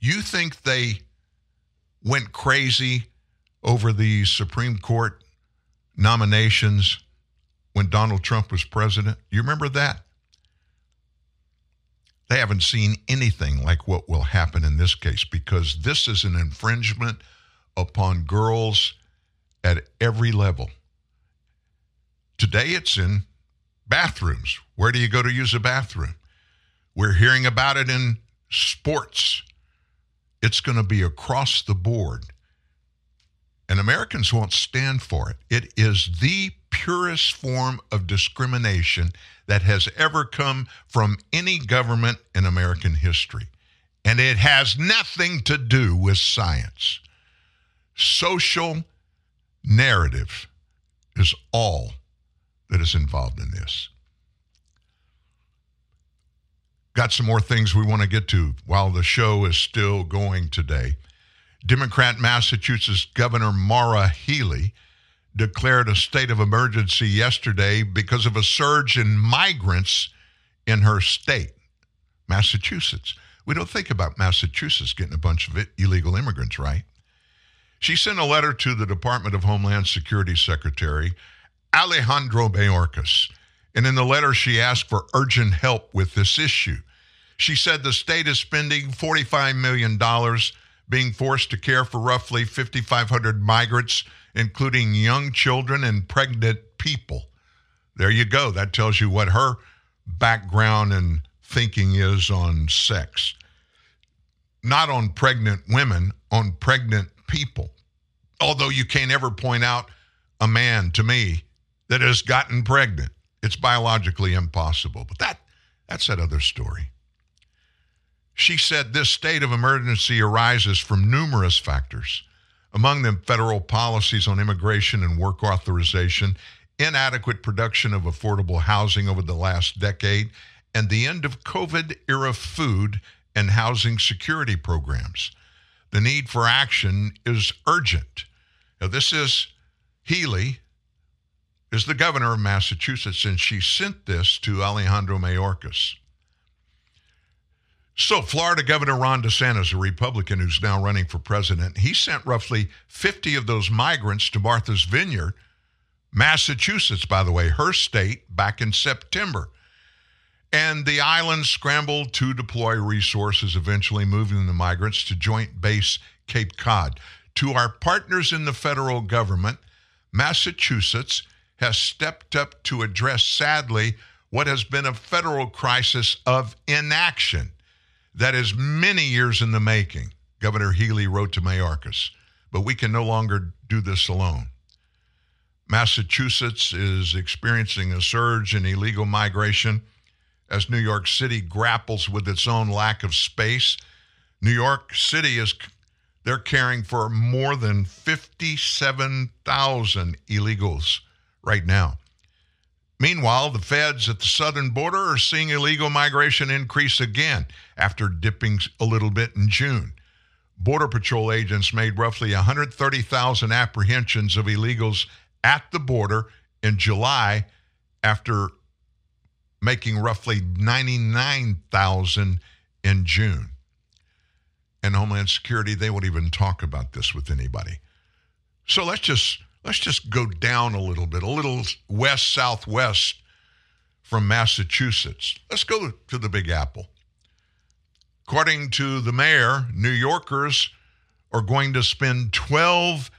you think they went crazy over the Supreme Court nominations when Donald Trump was president? You remember that? They haven't seen anything like what will happen in this case because this is an infringement upon girls at every level. Today it's in bathrooms. Where do you go to use a bathroom? We're hearing about it in sports. It's going to be across the board. And Americans won't stand for it. It is the purest form of discrimination that has ever come from any government in American history. And it has nothing to do with science. Social narrative is all that is involved in this. Got some more things we want to get to while the show is still going today. Democrat Massachusetts Governor Maura Healey declared a state of emergency yesterday because of a surge in migrants in her state, Massachusetts. We don't think about Massachusetts getting a bunch of illegal immigrants, right? She sent a letter to the Department of Homeland Security Secretary Alejandro Mayorkas. And in the letter, she asked for urgent help with this issue. She said the state is spending $45 million being forced to care for roughly 5,500 migrants including young children and pregnant people. There you go. That tells you what her background and thinking is on sex. Not on pregnant women, on pregnant people. Although you can't ever point out a man to me that has gotten pregnant. It's biologically impossible. But that that's that other story. She said this state of emergency arises from numerous factors among them, federal policies on immigration and work authorization, inadequate production of affordable housing over the last decade, and the end of COVID era food and housing security programs. The need for action is urgent. Now, this is Healey, is the governor of Massachusetts, and she sent this to Alejandro Mayorkas. So, Florida Governor Ron DeSantis, a Republican who's now running for president, he sent roughly 50 of those migrants to Martha's Vineyard, Massachusetts, by the way, her state, back in September. And the island scrambled to deploy resources, eventually moving the migrants to Joint Base Cape Cod. To our partners in the federal government, Massachusetts has stepped up to address, sadly, what has been a federal crisis of inaction that is many years in the making, Governor Healey wrote to Mayorkas. But we can no longer do this alone. Massachusetts is experiencing a surge in illegal migration as New York City grapples with its own lack of space. New York City is they're caring for more than 57,000 illegals right now. Meanwhile, the feds at the southern border are seeing illegal migration increase again after dipping a little bit in June. Border Patrol agents made roughly 130,000 apprehensions of illegals at the border in July after making roughly 99,000 in June. And Homeland Security, they won't even talk about this with anybody. So let's just let's just go down a little bit, a little west southwest from Massachusetts. Let's go to the Big Apple. According to the mayor, New Yorkers are going to spend $12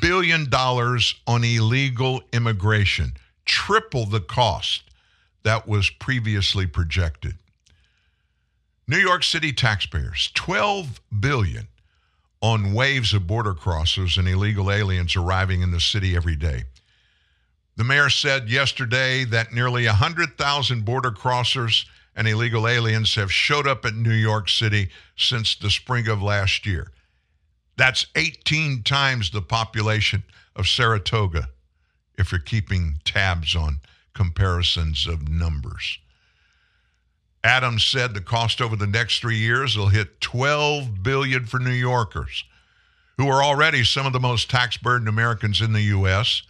billion on illegal immigration, triple the cost that was previously projected. New York City taxpayers, 12 billion on waves of border crossers and illegal aliens arriving in the city every day. The mayor said yesterday that nearly 100,000 border crossers and illegal aliens have showed up in New York City since the spring of last year. That's 18 times the population of Saratoga, if you're keeping tabs on comparisons of numbers. Adams said the cost over the next three years will hit 12 billion for New Yorkers, who are already some of the most tax-burdened Americans in the U.S.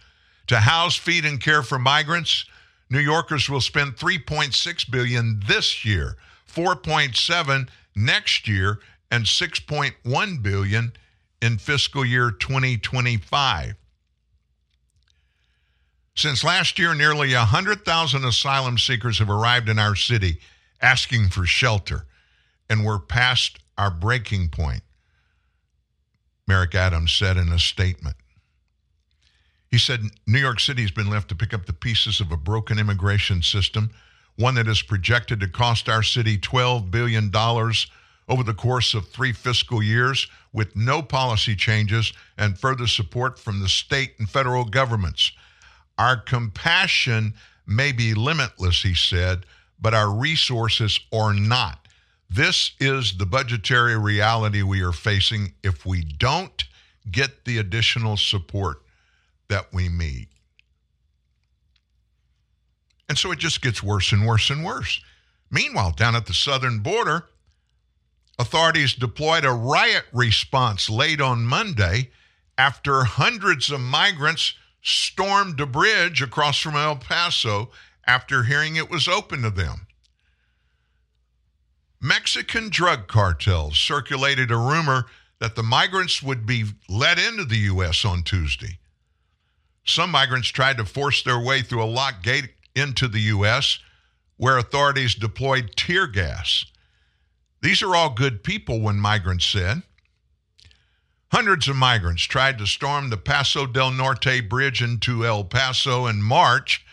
To house, feed, and care for migrants, New Yorkers will spend 3.6 billion this year, 4.7 next year, and 6.1 billion in fiscal year 2025. Since last year, nearly 100,000 asylum seekers have arrived in our city asking for shelter, and we're past our breaking point, Mayor Eric Adams said in a statement. He said New York City has been left to pick up the pieces of a broken immigration system, one that is projected to cost our city $12 billion over the course of three fiscal years with no policy changes and further support from the state and federal governments. Our compassion may be limitless, he said, but our resources are not. This is the budgetary reality we are facing if we don't get the additional support that we need. And so it just gets worse and worse and worse. Meanwhile, down at the southern border, authorities deployed a riot response late on Monday after hundreds of migrants stormed a bridge across from El Paso after hearing it was open to them. Mexican drug cartels circulated a rumor that the migrants would be let into the U.S. on Tuesday. Some migrants tried to force their way through a locked gate into the U.S., where authorities deployed tear gas. These are all good people, one migrant said. Hundreds of migrants tried to storm the Paso del Norte bridge into El Paso in March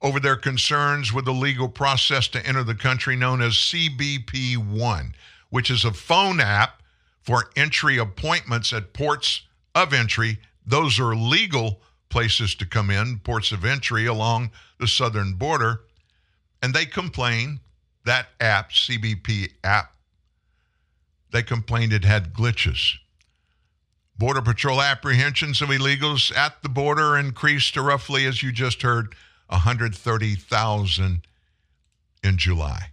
over their concerns with the legal process to enter the country known as CBP One, which is a phone app for entry appointments at ports of entry. Those are legal places to come in, ports of entry along the southern border. And they complained that app, CBP app, they complained it had glitches. Border Patrol apprehensions of illegals at the border increased to roughly, as you just heard, 130,000 in July.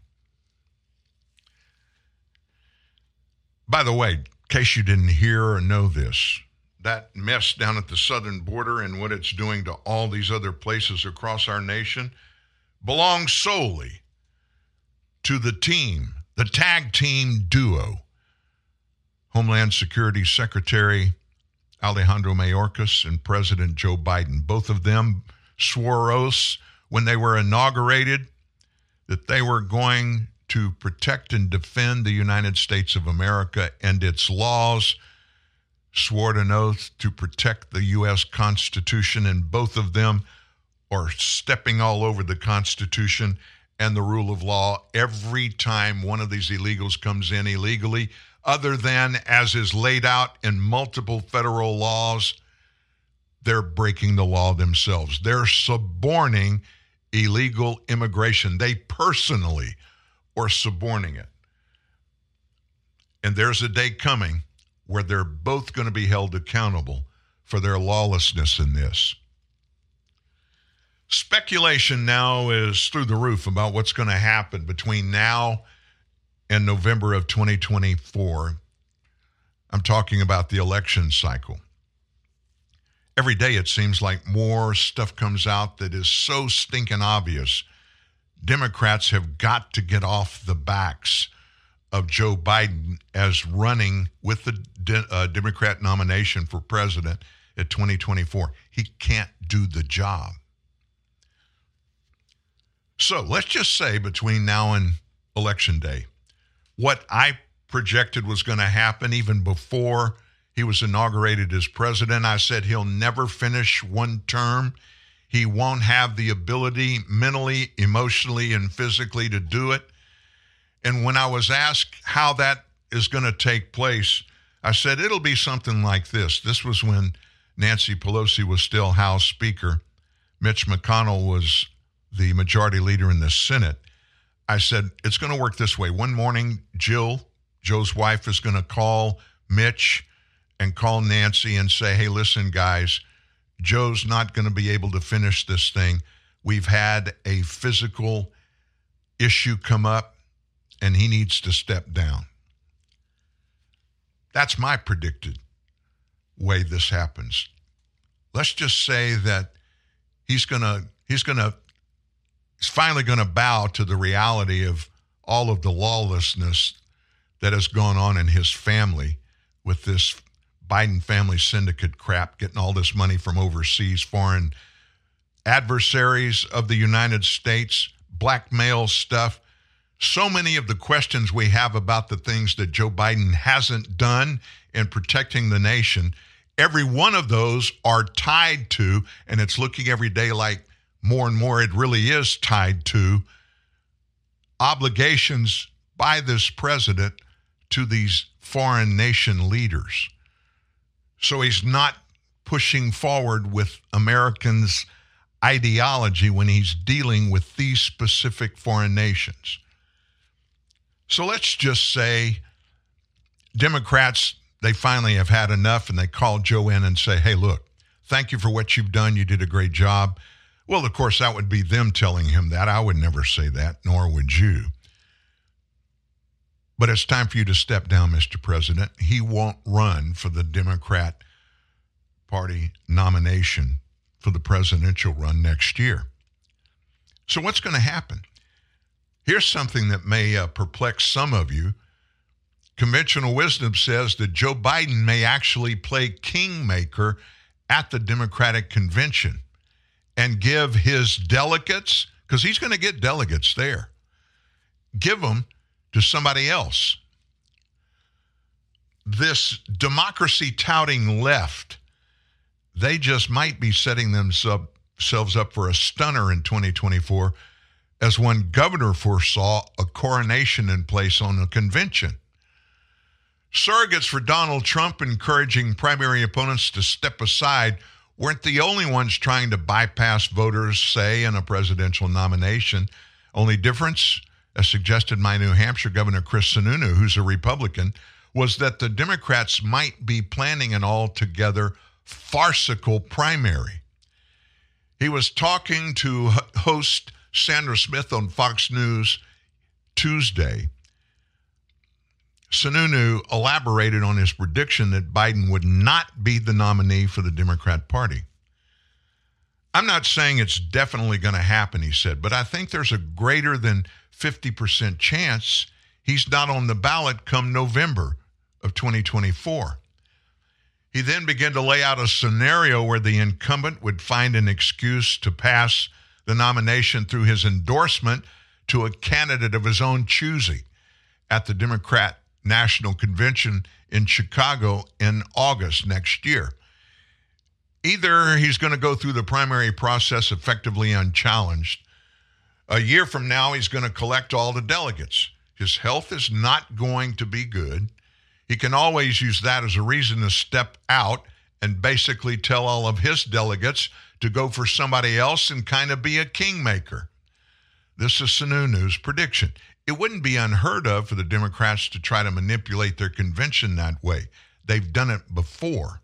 By the way, in case you didn't hear or know this, that mess down at the southern border and what it's doing to all these other places across our nation belongs solely to the team, the tag team duo. Homeland Security Secretary Alejandro Mayorkas and President Joe Biden. Both of them swore oaths when they were inaugurated that they were going to protect and defend the United States of America and its laws, swore an oath to protect the U.S. Constitution, and both of them are stepping all over the Constitution and the rule of law every time one of these illegals comes in illegally, other than as is laid out in multiple federal laws they're breaking the law themselves. They're suborning illegal immigration. They personally are suborning it. And there's a day coming where they're both going to be held accountable for their lawlessness in this. Speculation now is through the roof about what's going to happen between now and November of 2024. I'm talking about the election cycle every day it seems like more stuff comes out that is so stinking obvious. Democrats have got to get off the backs of Joe Biden as running with the de- uh, Democrat nomination for president at 2024. He can't do the job. So let's just say between now and election day, what I projected was going to happen even before he was inaugurated as president. I said he'll never finish one term. He won't have the ability mentally, emotionally, and physically to do it. And when I was asked how that is going to take place, I said it'll be something like this. This was when Nancy Pelosi was still House Speaker, Mitch McConnell was the majority leader in the Senate. I said, it's going to work this way. One morning, Jill, Joe's wife, is going to call Mitch and call Nancy and say, hey, listen, guys, Joe's not going to be able to finish this thing. We've had a physical issue come up, and he needs to step down. That's my predicted way this happens. Let's just say that he's going to he's going to he's finally going to bow to the reality of all of the lawlessness that has gone on in his family with this Biden family syndicate crap, getting all this money from overseas, foreign adversaries of the United States, blackmail stuff. So many of the questions we have about the things that Joe Biden hasn't done in protecting the nation, every one of those are tied to, and it's looking every day like more and more it really is tied to obligations by this president to these foreign nation leaders. So he's not pushing forward with Americans' ideology when he's dealing with these specific foreign nations. So let's just say Democrats, they finally have had enough and they call Joe in and say, hey, look, thank you for what you've done. You did a great job. Well, of course, that would be them telling him that. I would never say that, nor would you. But it's time for you to step down, Mr. President. He won't run for the Democrat Party nomination for the presidential run next year. So, what's going to happen? Here's something that may uh, perplex some of you. Conventional wisdom says that Joe Biden may actually play kingmaker at the Democratic convention and give his delegates, because he's going to get delegates there, give them to somebody else. This democracy touting left, they just might be setting themselves up for a stunner in 2024 as one governor foresaw a coronation in place on a convention. Surrogates for Donald Trump encouraging primary opponents to step aside weren't the only ones trying to bypass voters' say in a presidential nomination. Only difference, suggested by New Hampshire Governor Chris Sununu, who's a Republican, was that the Democrats might be planning an altogether farcical primary. He was talking to host Sandra Smith on Fox News Tuesday. Sununu elaborated on his prediction that Biden would not be the nominee for the Democrat Party. I'm not saying it's definitely going to happen, he said, but I think there's a greater than 50% chance he's not on the ballot come November of 2024. He then began to lay out a scenario where the incumbent would find an excuse to pass the nomination through his endorsement to a candidate of his own choosing at the Democrat National Convention in Chicago in August next year. Either he's going to go through the primary process effectively unchallenged. A year from now, he's going to collect all the delegates. His health is not going to be good. He can always use that as a reason to step out and basically tell all of his delegates to go for somebody else and kind of be a kingmaker. This is Sununu's prediction. It wouldn't be unheard of for the Democrats to try to manipulate their convention that way. They've done it before.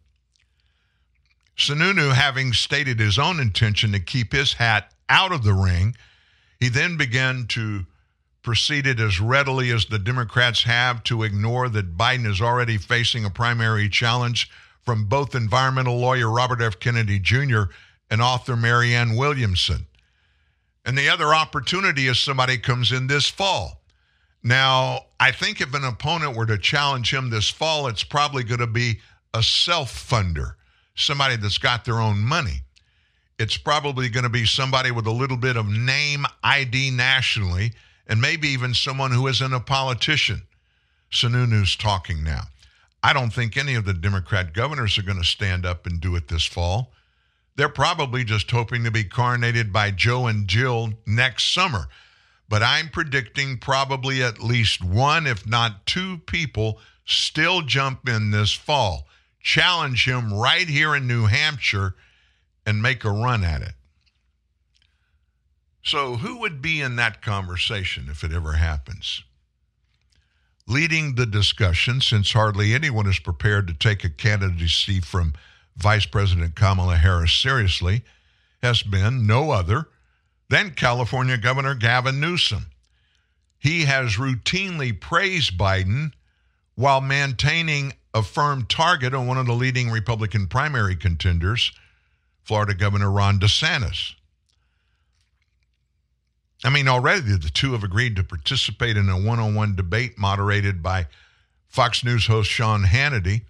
Sununu, having stated his own intention to keep his hat out of the ring, he then began to proceeded as readily as the Democrats have to ignore that Biden is already facing a primary challenge from both environmental lawyer Robert F. Kennedy Jr. and author Marianne Williamson. And the other opportunity is somebody comes in this fall. Now, I think if an opponent were to challenge him this fall, it's probably going to be a self funder, somebody that's got their own money. It's probably going to be somebody with a little bit of name ID nationally, and maybe even someone who isn't a politician. Sununu's talking now. I don't think any of the Democrat governors are going to stand up and do it this fall. They're probably just hoping to be coronated by Joe and Jill next summer. But I'm predicting probably at least one, if not two people, still jump in this fall, challenge him right here in New Hampshire, and make a run at it. So, who would be in that conversation if it ever happens? Leading the discussion, since hardly anyone is prepared to take a candidacy from Vice President Kamala Harris seriously, has been no other than California Governor Gavin Newsom. He has routinely praised Biden while maintaining a firm target on one of the leading Republican primary contenders, Florida Governor Ron DeSantis. I mean, already the two have agreed to participate in a one on one debate moderated by Fox News host Sean Hannity,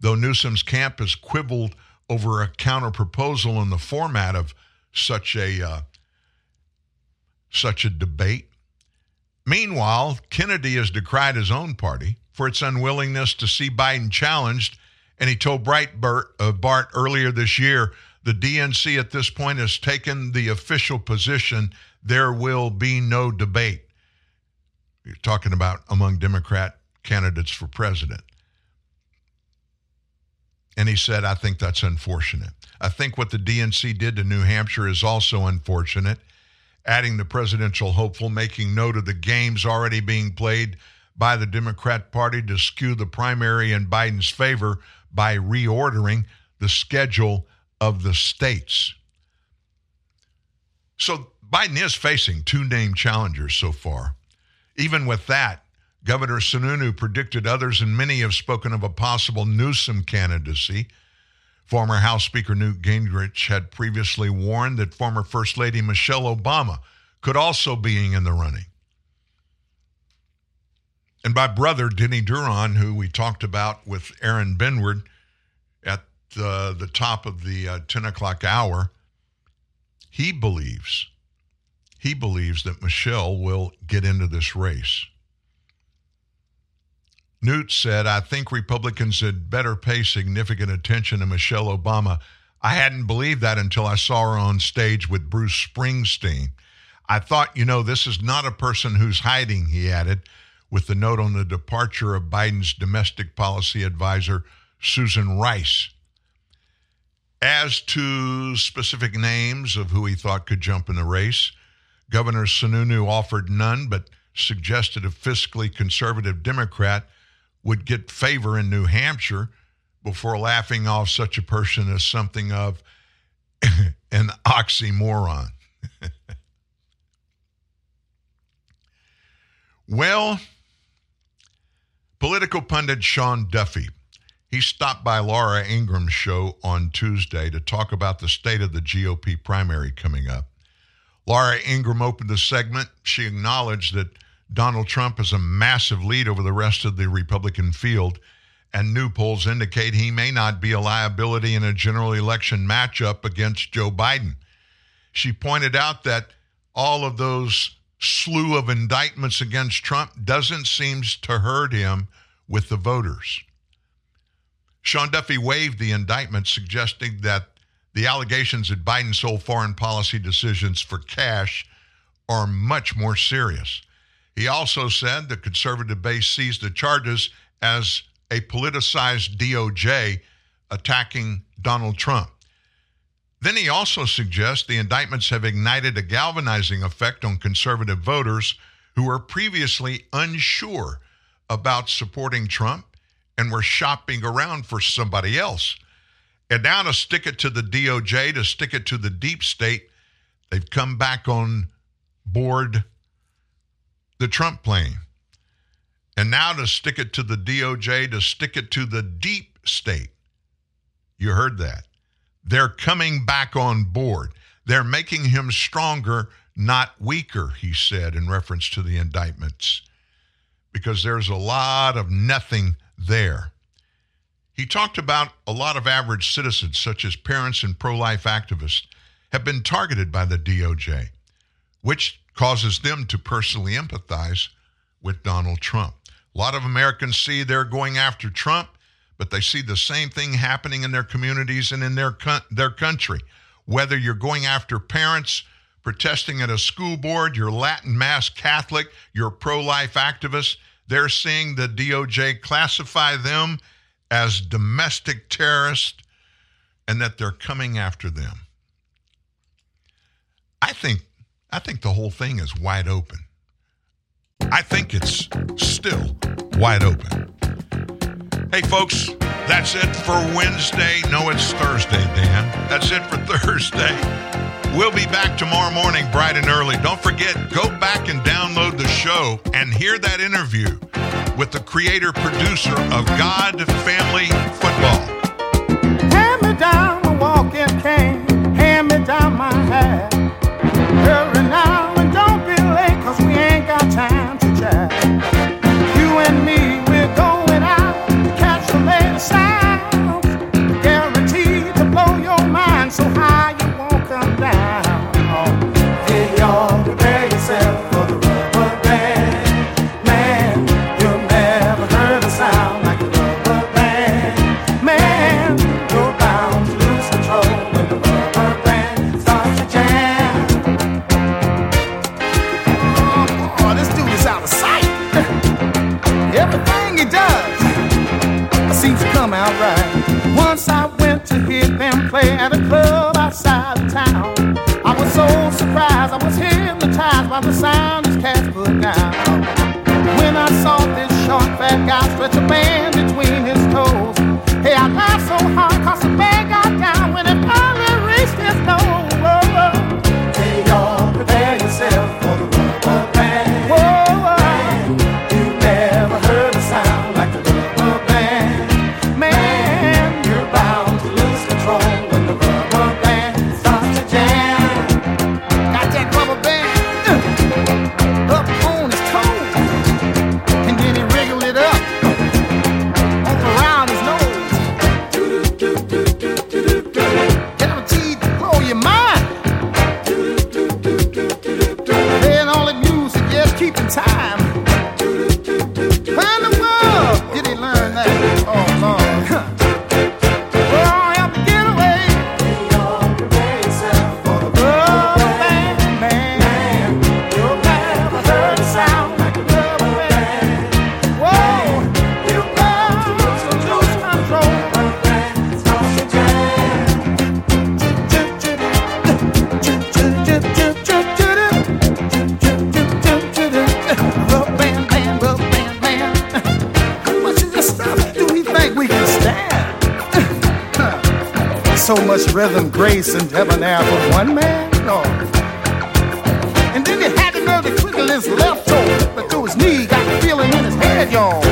though Newsom's camp has quibbled over a counter proposal in the format of such a uh, such a debate. Meanwhile, Kennedy has decried his own party for its unwillingness to see Biden challenged, and he told Breitbart uh, Bart earlier this year the DNC at this point has taken the official position there will be no debate. You're talking about among Democrat candidates for president. And he said, I think that's unfortunate. I think what the DNC did to New Hampshire is also unfortunate, adding the presidential hopeful, making note of the games already being played by the Democrat Party to skew the primary in Biden's favor by reordering the schedule of the states. So Biden is facing two named challengers so far. Even with that, Governor Sununu predicted others, and many have spoken of a possible Newsom candidacy. Former House Speaker Newt Gingrich had previously warned that former First Lady Michelle Obama could also be in the running. And my brother, Denny Duran, who we talked about with Aaron Benward at the, the top of the uh, 10 o'clock hour, he believes he believes that Michelle will get into this race. Newt said, I think Republicans had better pay significant attention to Michelle Obama. I hadn't believed that until I saw her on stage with Bruce Springsteen. I thought, you know, this is not a person who's hiding, he added, with the note on the departure of Biden's domestic policy advisor, Susan Rice. As to specific names of who he thought could jump in the race, Governor Sununu offered none, but suggested a fiscally conservative Democrat would get favor in New Hampshire before laughing off such a person as something of an oxymoron. well, political pundit Sean Duffy. He stopped by Laura Ingraham's show on Tuesday to talk about the state of the GOP primary coming up. Laura Ingraham opened the segment. She acknowledged that Donald Trump has a massive lead over the rest of the Republican field, and new polls indicate he may not be a liability in a general election matchup against Joe Biden. She pointed out that all of those slew of indictments against Trump doesn't seem to hurt him with the voters. Sean Duffy waived the indictment, suggesting that the allegations that Biden sold foreign policy decisions for cash are much more serious. He also said the conservative base sees the charges as a politicized DOJ attacking Donald Trump. Then he also suggests the indictments have ignited a galvanizing effect on conservative voters who were previously unsure about supporting Trump and were shopping around for somebody else. And now to stick it to the DOJ, to stick it to the deep state, they've come back on board the Trump plane. And now to stick it to the DOJ, to stick it to the deep state. You heard that. They're coming back on board. They're making him stronger, not weaker, he said in reference to the indictments, because there's a lot of nothing there. He talked about a lot of average citizens, such as parents and pro life activists, have been targeted by the DOJ, which causes them to personally empathize with Donald Trump. A lot of Americans see they're going after Trump, but they see the same thing happening in their communities and in their co- their country. Whether you're going after parents protesting at a school board, you're Latin mass Catholic, you're pro-life activist, they're seeing the DOJ classify them as domestic terrorists and that they're coming after them. I think I think the whole thing is wide open. I think it's still wide open. Hey, folks, that's it for Wednesday. No, it's Thursday, Dan. That's it for Thursday. We'll be back tomorrow morning, bright and early. Don't forget, go back and download the show and hear that interview with the creator producer of God, Family, rhythm, grace, and heaven debonair for one man? No. And then he had to know the his left toe, but through his knee, got the feeling in his head, y'all.